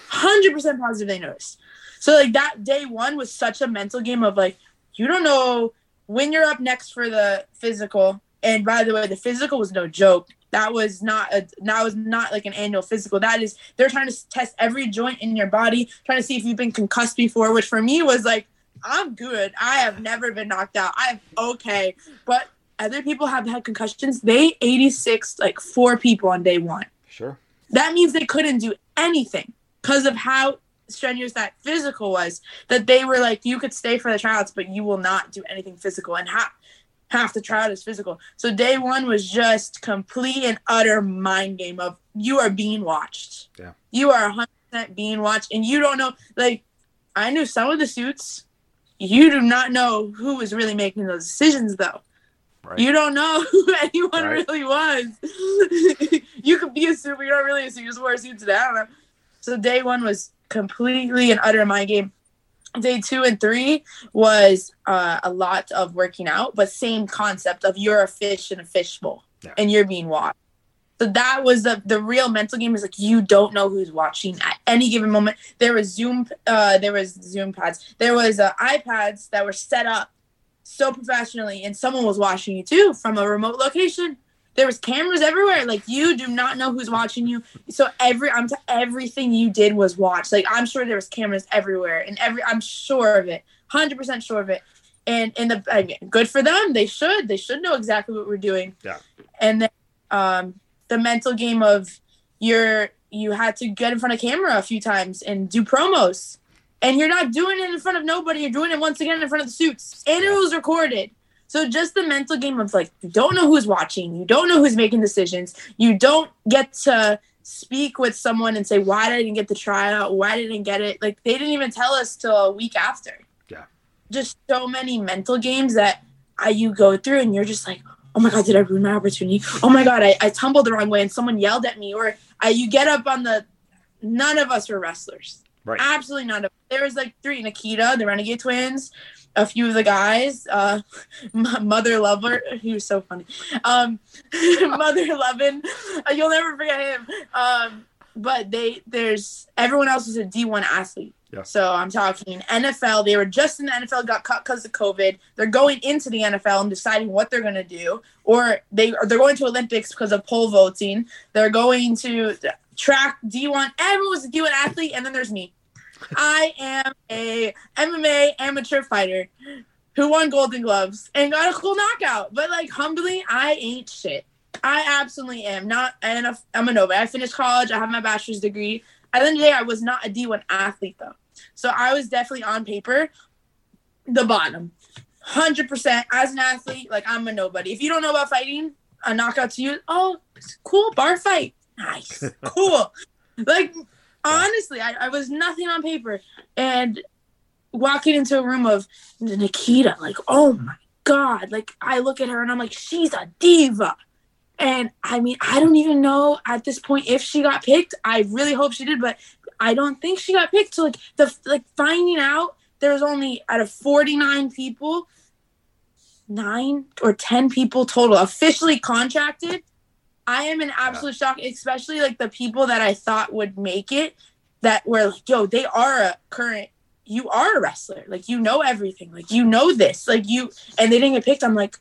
Hundred percent positive they noticed. So like that day one was such a mental game of like you don't know when you're up next for the physical. And by the way, the physical was no joke. That was not a that was not like an annual physical. That is they're trying to test every joint in your body, trying to see if you've been concussed before, which for me was like, I'm good. I have never been knocked out. I'm okay. But other people have had concussions. They 86 like four people on day one. Sure. That means they couldn't do anything because of how strenuous that physical was. That they were like, you could stay for the tryouts, but you will not do anything physical. And half half the tryout is physical. So day one was just complete and utter mind game of you are being watched. Yeah. You are 100% being watched, and you don't know. Like I knew some of the suits. You do not know who was really making those decisions, though. Right. You don't know who anyone Right. really was. you could be a suit, but you're not really a suit. You just wear a suit today. I don't know. So day one was completely and utter mind game. Day two and three was uh, a lot of working out, but same concept of you're a fish in a fishbowl Yeah. and you're being watched. So that was the the real mental game is like you don't know who's watching at any given moment. There was Zoom, uh, there was Zoom pads, there was uh, iPads that were set up so professionally, and someone was watching you too from a remote location. There was cameras everywhere. Like you do not know who's watching you. So every I'm t- everything you did was watched. Like I'm sure there was cameras everywhere, and every I'm sure of it, hundred percent sure of it. And and the I mean, good for them. They should they should know exactly what we're doing. Yeah. And then um, the mental game of you're you had to get in front of camera a few times and do promos, and you're not doing it in front of nobody. You're doing it once again in front of the suits, and it was recorded. So just the mental game of like you don't know who's watching, you don't know who's making decisions, you don't get to speak with someone and say why did I didn't get the tryout, why didn't I get it. Like they didn't even tell us till a week after. Yeah. Just so many mental games that I, you go through and you're just like, oh my god, did I ruin my opportunity? Oh my god, I, I tumbled the wrong way and someone yelled at me, or I, you get up on the. None of us were wrestlers. Right. Absolutely none of. There was like three: Nikita, the Renegade Twins, a few of the guys, uh, Mother Lover, he was so funny. Um, Mother Lovin, uh, you'll never forget him. Um, but they, there's everyone else was a D1 athlete. Yeah. So I'm talking NFL. They were just in the NFL, got cut because of COVID. They're going into the NFL and deciding what they're going to do, or they they're going to Olympics because of pole vaulting. They're going to track D1. Everyone's a D1 athlete, and then there's me. I am a MMA amateur fighter who won Golden Gloves and got a cool knockout. But like humbly, I ain't shit. I absolutely am not. And I'm a Nova. I finished college. I have my bachelor's degree. At the end of the day, I was not a D1 athlete though. So I was definitely on paper the bottom. 100% as an athlete, like I'm a nobody. If you don't know about fighting, a knockout to you, oh, cool, bar fight. Nice. Cool. like, honestly, I, I was nothing on paper. And walking into a room of Nikita, like, oh my God. Like, I look at her and I'm like, she's a diva. And I mean, I don't even know at this point if she got picked. I really hope she did, but I don't think she got picked. So like the like finding out there was only out of 49 people, nine or 10 people total officially contracted. I am in absolute shock, especially like the people that I thought would make it that were like, yo, they are a current you are a wrestler. Like you know everything. Like you know this. Like you and they didn't get picked. I'm like,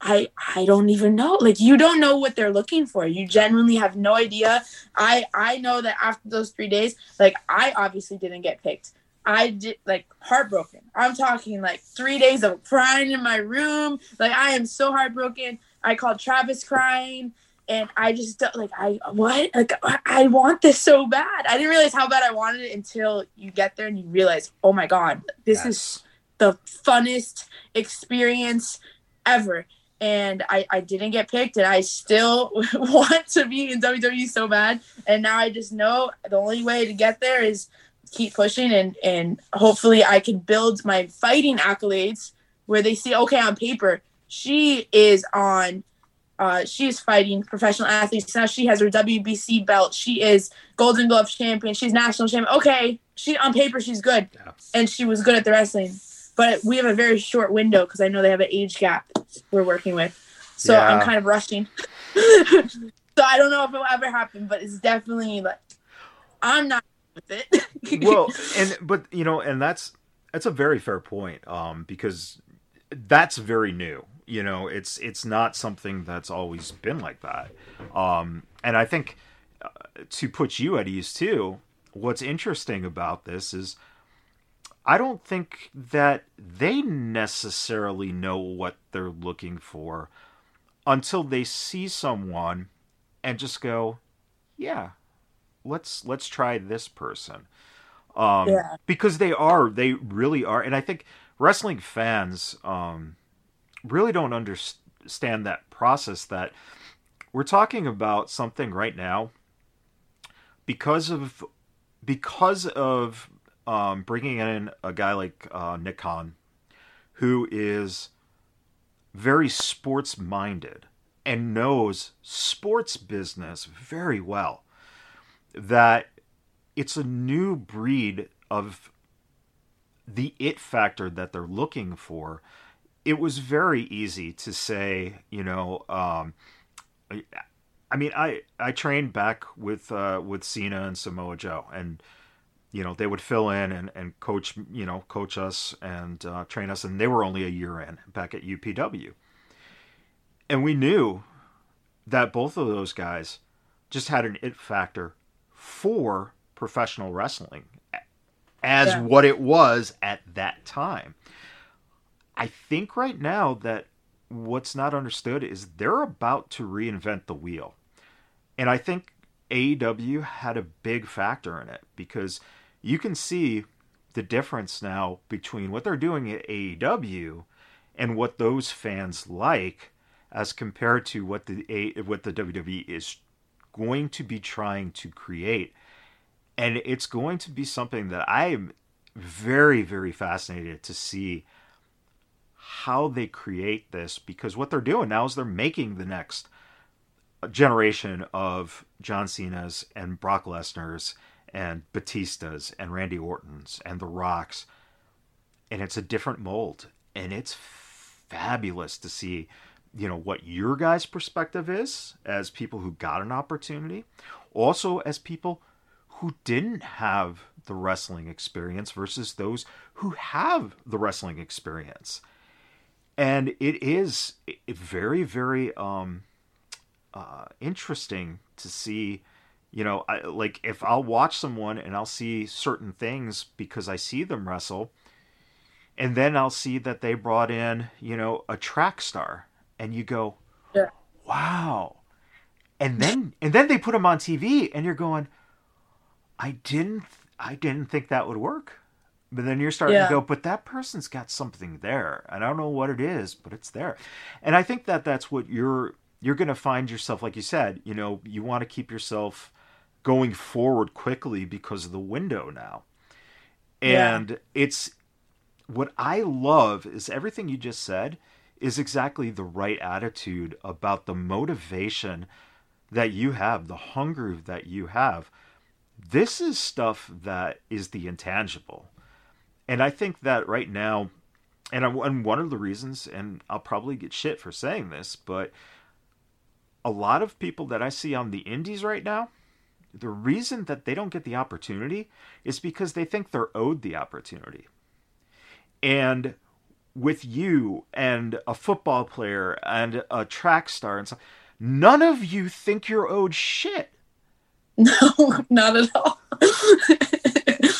I I don't even know. Like you don't know what they're looking for. You genuinely have no idea. I I know that after those three days, like I obviously didn't get picked. I did like heartbroken. I'm talking like three days of crying in my room. Like I am so heartbroken. I called Travis crying, and I just like I what like I want this so bad. I didn't realize how bad I wanted it until you get there and you realize, oh my god, this yes. is the funnest experience ever. And I, I didn't get picked, and I still want to be in WWE so bad. And now I just know the only way to get there is keep pushing, and and hopefully I can build my fighting accolades where they see, okay, on paper she is on uh, she's fighting professional athletes now. She has her WBC belt. She is Golden Glove champion. She's national champion. Okay, she on paper she's good, yeah. and she was good at the wrestling. But we have a very short window because I know they have an age gap we're working with, so yeah. I'm kind of rushing. so I don't know if it will ever happen, but it's definitely like I'm not with it. well, and but you know, and that's that's a very fair point, um, because that's very new you know, it's it's not something that's always been like that. Um, and I think uh, to put you at ease too, what's interesting about this is I don't think that they necessarily know what they're looking for until they see someone and just go, "Yeah, let's let's try this person." Um, yeah. because they are, they really are, and I think wrestling fans, um, really don't understand that process that we're talking about something right now because of because of um, bringing in a guy like uh, Nick Khan, who is very sports minded and knows sports business very well, that it's a new breed of the it factor that they're looking for it was very easy to say, you know, um, I mean, I I trained back with uh, with Cena and Samoa Joe, and you know they would fill in and, and coach you know coach us and uh, train us, and they were only a year in back at UPW, and we knew that both of those guys just had an it factor for professional wrestling as yeah. what it was at that time. I think right now that what's not understood is they're about to reinvent the wheel. And I think AEW had a big factor in it because you can see the difference now between what they're doing at AEW and what those fans like as compared to what the A, what the WWE is going to be trying to create. And it's going to be something that I am very very fascinated to see how they create this because what they're doing now is they're making the next generation of John Cena's and Brock Lesnar's and Batista's and Randy Orton's and The Rock's. And it's a different mold. And it's fabulous to see, you know, what your guys' perspective is as people who got an opportunity, also as people who didn't have the wrestling experience versus those who have the wrestling experience and it is very very um uh interesting to see you know I, like if i'll watch someone and i'll see certain things because i see them wrestle and then i'll see that they brought in you know a track star and you go yeah. wow. And then and then they put them on tv and you're going i didn't i didn't think that would work but then you're starting yeah. to go, but that person's got something there. And I don't know what it is, but it's there. And I think that that's what you're you're going to find yourself like you said, you know, you want to keep yourself going forward quickly because of the window now. And yeah. it's what I love is everything you just said is exactly the right attitude about the motivation that you have, the hunger that you have. This is stuff that is the intangible and I think that right now, and, I, and one of the reasons, and I'll probably get shit for saying this, but a lot of people that I see on the indies right now, the reason that they don't get the opportunity is because they think they're owed the opportunity. And with you and a football player and a track star and stuff, none of you think you're owed shit. No, not at all.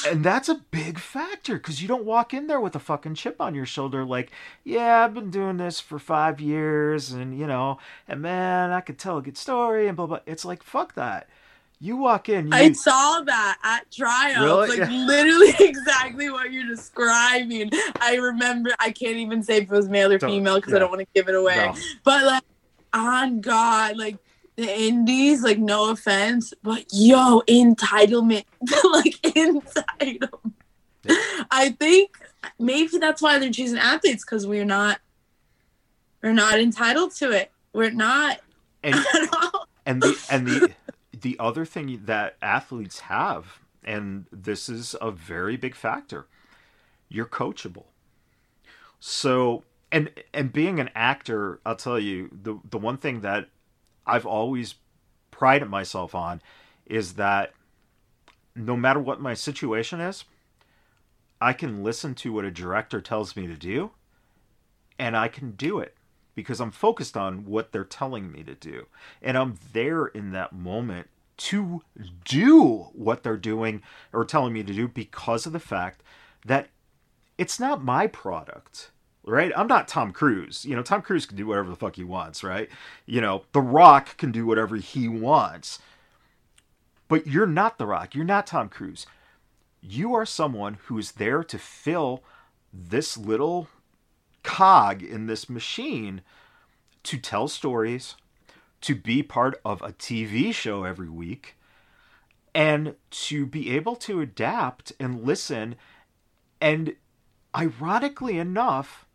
and that's a big factor because you don't walk in there with a fucking chip on your shoulder like yeah i've been doing this for five years and you know and man i could tell a good story and blah blah it's like fuck that you walk in you, I saw that at tryouts, Really? like literally exactly what you're describing. I remember. I can't even say if it was male or Don't- female because yeah. I don't want to give it away. No. But like, on God, like the indies, like no offense, but yo, entitlement, like entitlement. I think maybe that's why they're choosing athletes because we're not, we're not entitled to it. We're not and at all. and the and the the other thing that athletes have and this is a very big factor you're coachable so and and being an actor i'll tell you the the one thing that i've always prided myself on is that no matter what my situation is i can listen to what a director tells me to do and i can do it because i'm focused on what they're telling me to do. And i'm there in that moment to do what they're doing or telling me to do because of the fact that it's not my product right? I'm not tom cruise. You know tom cruise can do whatever the fuck he wants right? You know the rock can do whatever he wants. But you're not the rock. You're not tom cruise. You are someone who is there to fill this little cog in this machine to tell stories to be part of a TV show every week and to be able to adapt and listen. And ironically enough,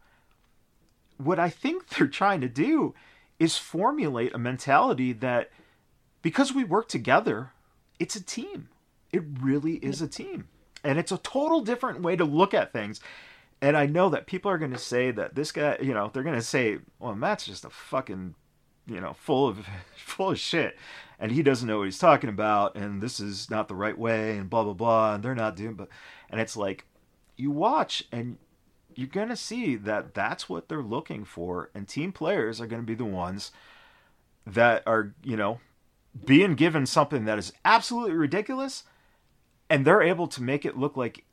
what I think they're trying to do is formulate a mentality that because we work together, it's a team. It really is a team. And it's a total different way to look at things. And I know that people are going to say that this guy, you know, they're going to say, well, Matt's just a fucking you know, full of full of shit, and he doesn't know what he's talking about, and this is not the right way, and blah blah blah, and they're not doing, but, and it's like, you watch and you're gonna see that that's what they're looking for, and team players are gonna be the ones that are, you know, being given something that is absolutely ridiculous, and they're able to make it look like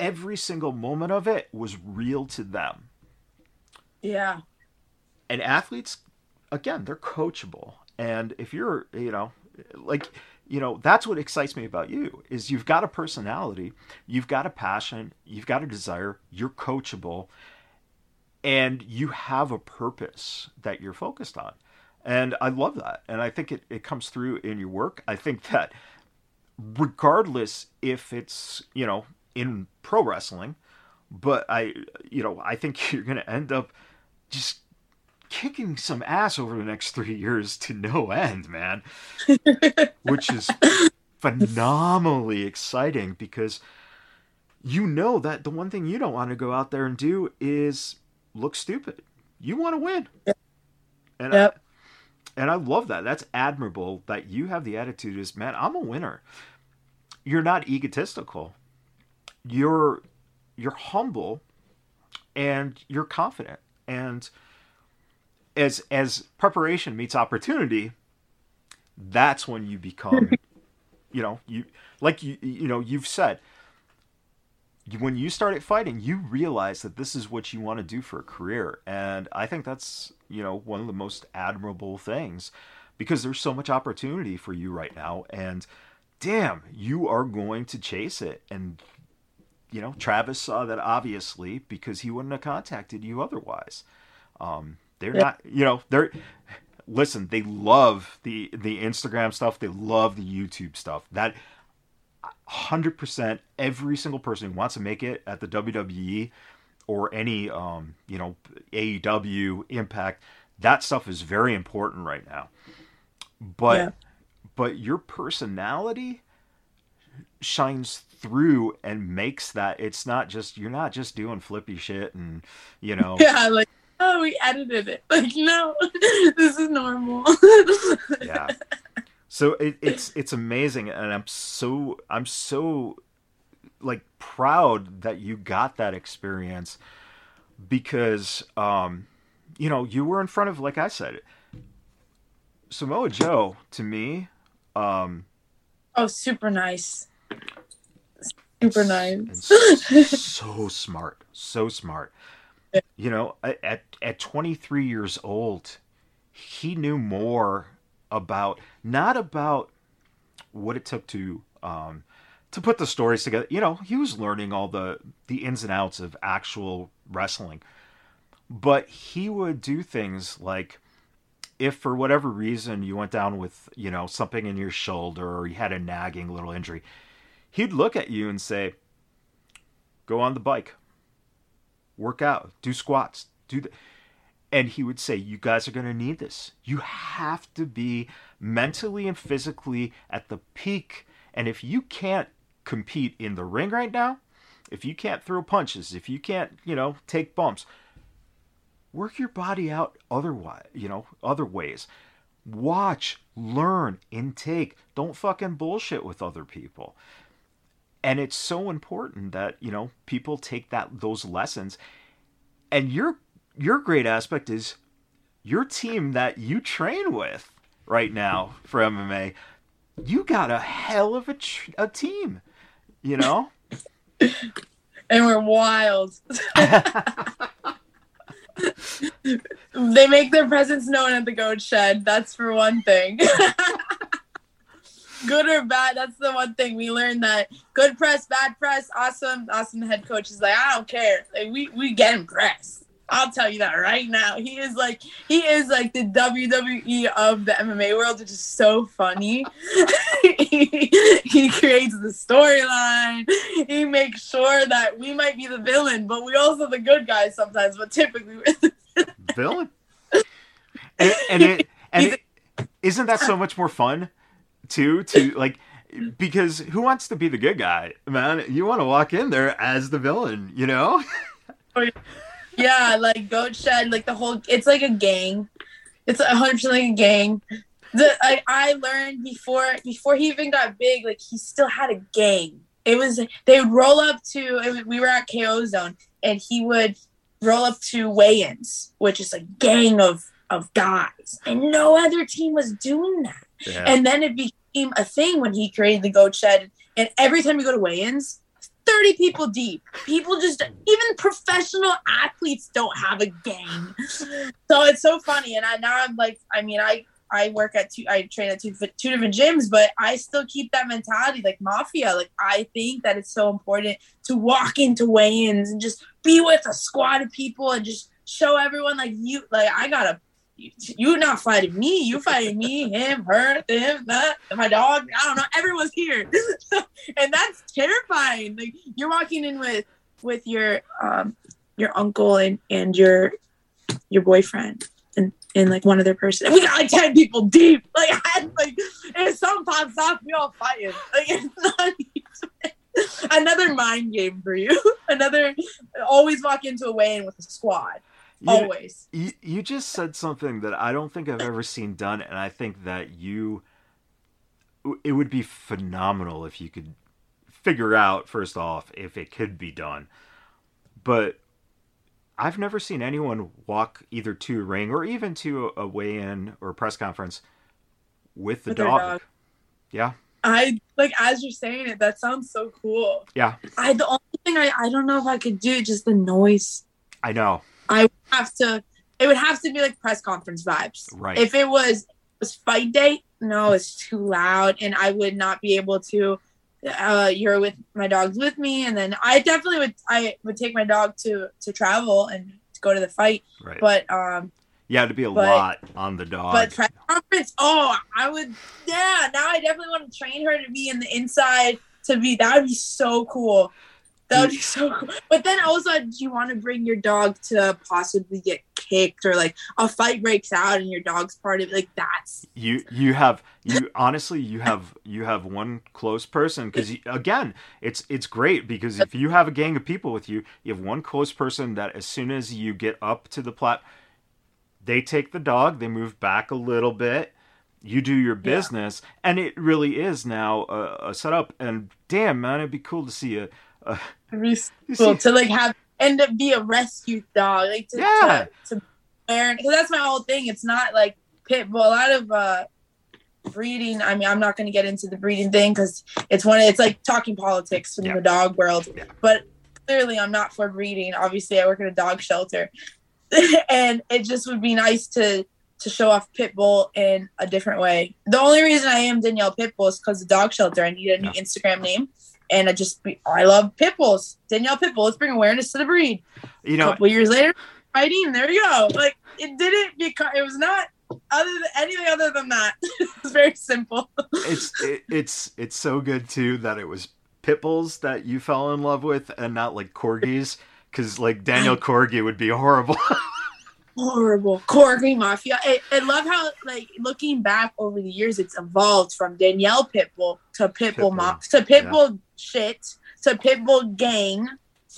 every single moment of it was real to them Yeah. and athletes again they're coachable and if you're you know like you know that's what excites me about you is you've got a personality you've got a passion you've got a desire you're coachable and you have a purpose that you're focused on. And i love that. And i think it, it comes through in your work. I think that regardless if it's you know in pro wrestling but i you know i think you're going to end up just kicking some ass over the next three years to no end, man. Which is phenomenally exciting because you know that the one thing you don't want to go out there and do is look stupid. You want to win. And Yep. I, and I love that. That's admirable that you have the attitude is, man, I'm a winner. You're not egotistical. You're you're humble and you're confident. And as as preparation meets opportunity, that's when you become, you know, you like you you know you've said. When you started fighting, you realize that this is what you want to do for a career, and I think that's you know one of the most admirable things, because there's so much opportunity for you right now, and damn, you are going to chase it, and you know Travis saw that obviously because he wouldn't have contacted you otherwise. Um, they're Yeah. not, you know, they're listen. They love the the Instagram stuff. They love the YouTube stuff. That hundred percent, every single person who wants to make it at the WWE or any, um, you know, AEW Impact, that stuff is very important right now. But Yeah. but your personality shines through and makes that it's not just you're not just doing flippy shit and you know Yeah, like, oh, we edited it. Like, no, this is normal. yeah so it, it's it's amazing and i'm so i'm so like proud that you got that experience because um you know you were in front of like i said samoa joe to me um Oh, super nice. Super nice. so smart, so smart. You know, at at 23 years old, he knew more about not about what it took to um, to put the stories together. You know, he was learning all the the ins and outs of actual wrestling, but he would do things like if for whatever reason you went down with you know something in your shoulder or you had a nagging little injury, he'd look at you and say, "Go on the bike, work out, do squats, do the." And he would say, You guys are going to need this. You have to be mentally and physically at the peak. And if you can't compete in the ring right now, if you can't throw punches, if you can't, you know, take bumps, work your body out otherwise, you know, other ways. Watch, learn, intake. Don't fucking bullshit with other people. And it's so important that, you know, people take that those lessons. And your your great aspect is your team that you train with right now for MMA. You got a hell of a, tr- a team, you know? and we're wild. they make their presence known at the goat shed. That's for one thing. good or bad, that's the one thing we learned that good press, bad press, awesome, awesome head coach is like, I don't care. Like we we get him press. I'll tell you that right now. He is like he is like the WWE of the MMA world, which is so funny. he, he creates the storyline. He makes sure that we might be the villain, but we also the good guys sometimes. But typically, we're the villain. And, and it and it, isn't that so much more fun too to like because who wants to be the good guy, man? You want to walk in there as the villain, you know? Oh, yeah, like goat shed, like the whole. It's like a gang. It's a hundred percent like a gang. The I, I learned before before he even got big, like he still had a gang. It was they would roll up to. We were at KO Zone, and he would roll up to weigh-ins, which is a gang of of guys, and no other team was doing that. And then it became a thing when he created the goat shed. And every time you go to weigh-ins, 30 people deep. People just even professional athletes don't have a gang. So it's so funny. And I now I'm like, I mean, I I work at two I train at two two different gyms, but I still keep that mentality like mafia. Like I think that it's so important to walk into weigh-ins and just be with a squad of people and just show everyone like you like I gotta you, you not fighting me. You're fighting me, him, her, them, my dog. I don't know. Everyone's here, and that's terrifying. Like you're walking in with with your um your uncle and and your your boyfriend and and like one other person. And we got like ten people deep. Like I like if some pops off, we all fighting. Like it's not. even- Another mind game for you. Another always walk into a weigh-in with a squad. You- Always. You, you just said something that I don't think I've ever seen done, and I think that you. It would be phenomenal if you could figure out, first off, if it could be done. But I've never seen anyone walk either to a ring or even to a weigh in or press conference with the With dog. dog. Yeah. I like as you're saying it, that sounds so cool. Yeah. I the only thing I, I don't know if I could do just the noise. I know. I would have to it would have to be like press conference vibes. Right. If it was was fight day, no, it's too loud and I would not be able to uh you're with my dog's with me and then I definitely would I would take my dog to to travel and to go to the fight. right. But um yeah, to be a but- lot on the dog. But press conference, oh, I would, yeah. Now I definitely want to train her to be in the inside. To be that would be so cool. That would be so cool. But then also, do you want to bring your dog to possibly get kicked or like a fight breaks out and your dog's part of it? Like that's you you have you honestly you have you have one close person because again it's it's great because if you have a gang of people with you you have one close person that as soon as you get up to the plat they take the dog they move back a little bit you do your Yeah. business and it really is now a, a setup and damn man it'd be cool to see a, a it'd be so you cool see- to like have end up be a rescue dog. Like to, Yeah. to, because that's my whole thing. It's not like pit bull. A lot of uh breeding. I mean, I'm not going to get into the breeding thing because it's one. It's like talking politics in Yeah. the dog world. Yeah. But clearly, I'm not for breeding. Obviously, I work in a dog shelter, and it just would be nice to to show off Pitbull in a different way. The only reason I am Danielle Pitbull is because the dog shelter. I need a new Yeah. Instagram name, and I just I love Pitbulls. Danielle Pitbull. Let's bring awareness to the breed. You know, a couple years later, fighting. There you go. Like it didn't because it was not other than anything other than that. it's very simple. it's it, it's it's so good too that it was pit bulls that you fell in love with and not like corgis because like Danielle Corgi would be horrible. Horrible. Corgi Mafia. I, I love how like looking back over the years, it's evolved from Danielle Pitbull to Pitbull, Pitbull, Ma- to Pitbull shit to Pitbull gang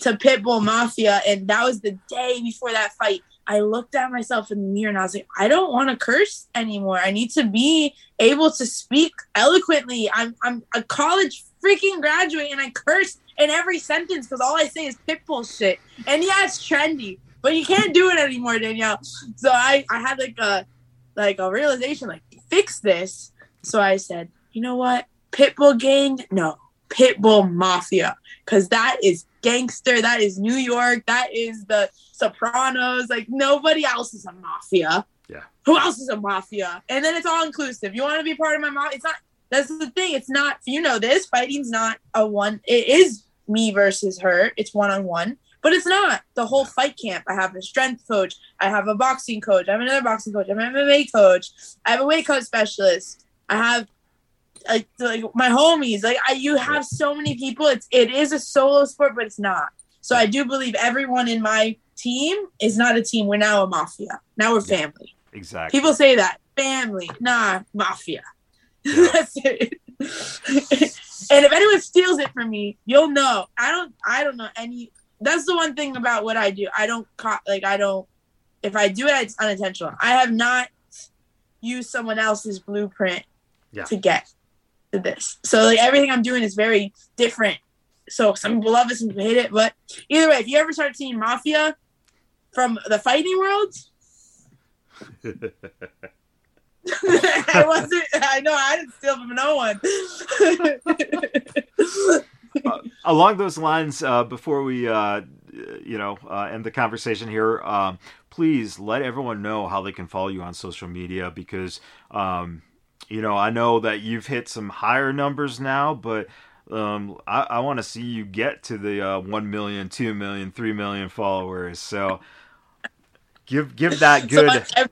to Pitbull Mafia, and that was the day before that fight. I looked at myself in the mirror and I was like, I don't want to curse anymore. I need to be able to speak eloquently. I'm I'm a college freaking graduate and I curse in every sentence because all I say is pitbull shit. And yeah, it's trendy, but you can't do it anymore, Danielle. So I I had like a like a realization, like fix this. So I said, you know what, pitbull gang, no, pitbull mafia, because that is gangster. That is New York. That is the Sopranos. Like nobody else is a mafia. Yeah. Who else is a mafia? And then it's all inclusive. You want to be part of my mafia? It's not. That's the thing. It's not. You know this. Fighting's not a one. It is me versus her. It's one on one. But it's not the whole fight camp. I have a strength coach. I have a boxing coach. I have another boxing coach. I have an MMA coach. I have a weight cut specialist. I have like like my homies. Like I, you have so many people. It's it is a solo sport, but it's not. So I do believe everyone in my team is not a team. We're now a mafia. Now we're Yeah. family. exactly. People say that family, nah, mafia. Yeah. That's it. and if anyone steals it from me, you'll know. I don't. I don't know any. That's the one thing about what I do. I don't co- like. I don't. If I do it, it's unintentional. I have not used someone else's blueprint Yeah. to get to this. So like everything I'm doing is very different. So some people love it, some people hate it. But either way, if you ever start seeing mafia from the fighting world, I wasn't. I know I didn't steal from no one. Along those lines, uh, before we uh, you know uh, end the conversation here, um, please let everyone know how they can follow you on social media because um, you know I know that you've hit some higher numbers now, but um, I, I want to see you get to the uh, 1 million, 2 million, 3 million followers. So give give that So good. on, ev-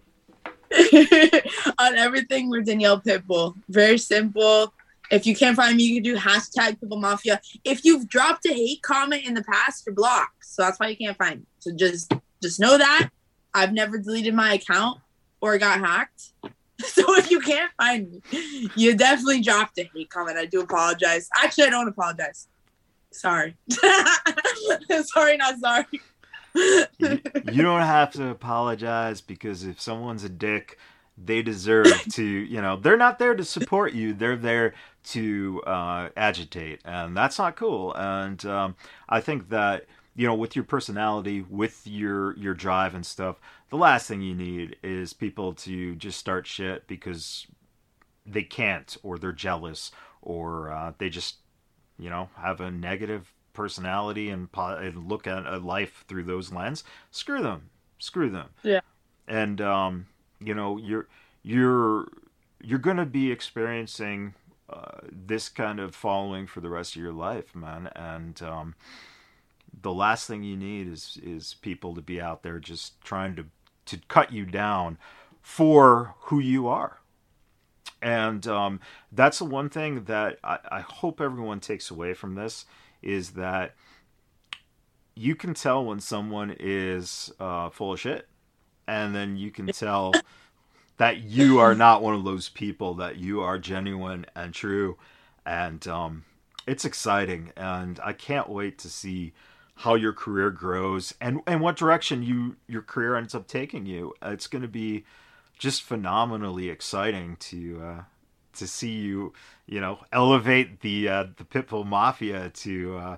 on everything, we're Danielle Pitbull. Very simple. If you can't find me, you can do hashtag Pitbull Mafia. If you've dropped a hate comment in the past, you're blocked. So that's why you can't find me. So just just know that I've never deleted my account or got hacked. So if you can't find me, you definitely dropped a hate comment. I do apologize. Actually, I don't apologize. Sorry. sorry, not sorry. you, you don't have to apologize because if someone's a dick, they deserve to, you know, they're not there to support you. They're there to uh, agitate, and that's not cool. And um, I think that you know, with your personality, with your your drive and stuff, the last thing you need is people to just start shit because they can't, or they're jealous, or uh, they just, you know, have a negative personality and, po- and look at a life through those lens. Screw them. Screw them. Yeah. And um, you know, you're you're you're gonna be experiencing uh, this kind of following for the rest of your life, man. And um, the last thing you need is is people to be out there just trying to to cut you down for who you are. And um, that's the one thing that I, I hope everyone takes away from this is that you can tell when someone is uh, full of shit, and then you can tell that you are not one of those people, that you are genuine and true. And um, it's exciting, and I can't wait to see how your career grows and and what direction you your career ends up taking you. It's going to be just phenomenally exciting to uh, to see you, you know, elevate the uh, the Pitbull Mafia to uh,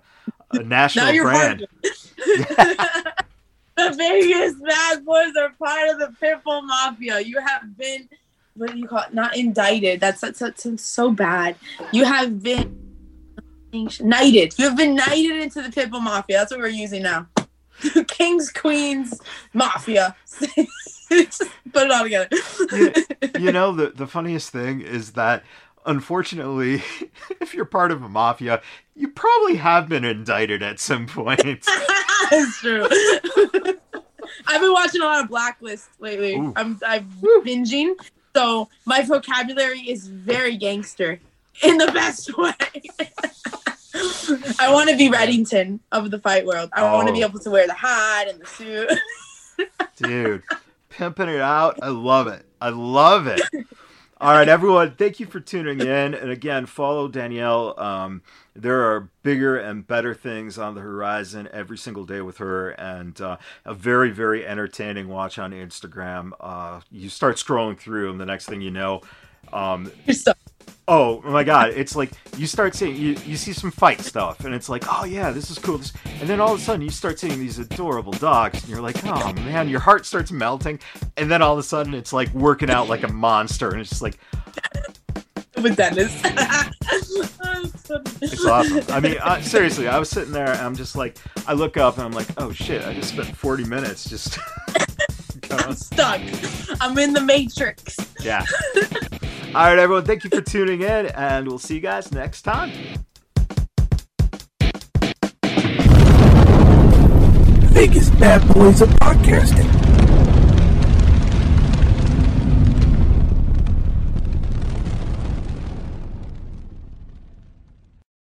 a national brand. the Vegas Bad Boys are part of the Pitbull Mafia. You have been what do you call it? Not indicted. That's that's, that's so bad. You have been knighted. You have been knighted into the Pitbull Mafia. That's what we're using now. Kings, Queens, Mafia. Just put it all together. you, you know the the funniest thing is that unfortunately, if you're part of a mafia, you probably have been indicted at some point. That's true. I've been watching a lot of Blacklist lately. Ooh. I'm I'm binging, so my vocabulary is very gangster in the best way. I want to be Reddington of the fight world. I oh. want to be able to wear the hat and the suit. Dude, pimping it out. I love it. I love it. All right, everyone. Thank you for tuning in, and again, follow Danielle. Um, there are bigger and better things on the horizon every single day with her, and uh, a very, very entertaining watch on Instagram. Uh, you start scrolling through, and the next thing you know, um, oh my god it's like you start seeing you, you see some fight stuff and it's like oh yeah this is cool this, and then all of a sudden you start seeing these adorable dogs and you're like oh man your heart starts melting and then all of a sudden it's like working out like a monster and it's just like with Dennis. it's awesome. I mean, uh, seriously, I was sitting there and I'm just like, I look up and I'm like, oh shit, I just spent 40 minutes just. I'm stuck. I'm in the matrix. Yeah. All right, everyone. Thank you for tuning in, and we'll see you guys next time. Vegas Bad Boys of Podcasting.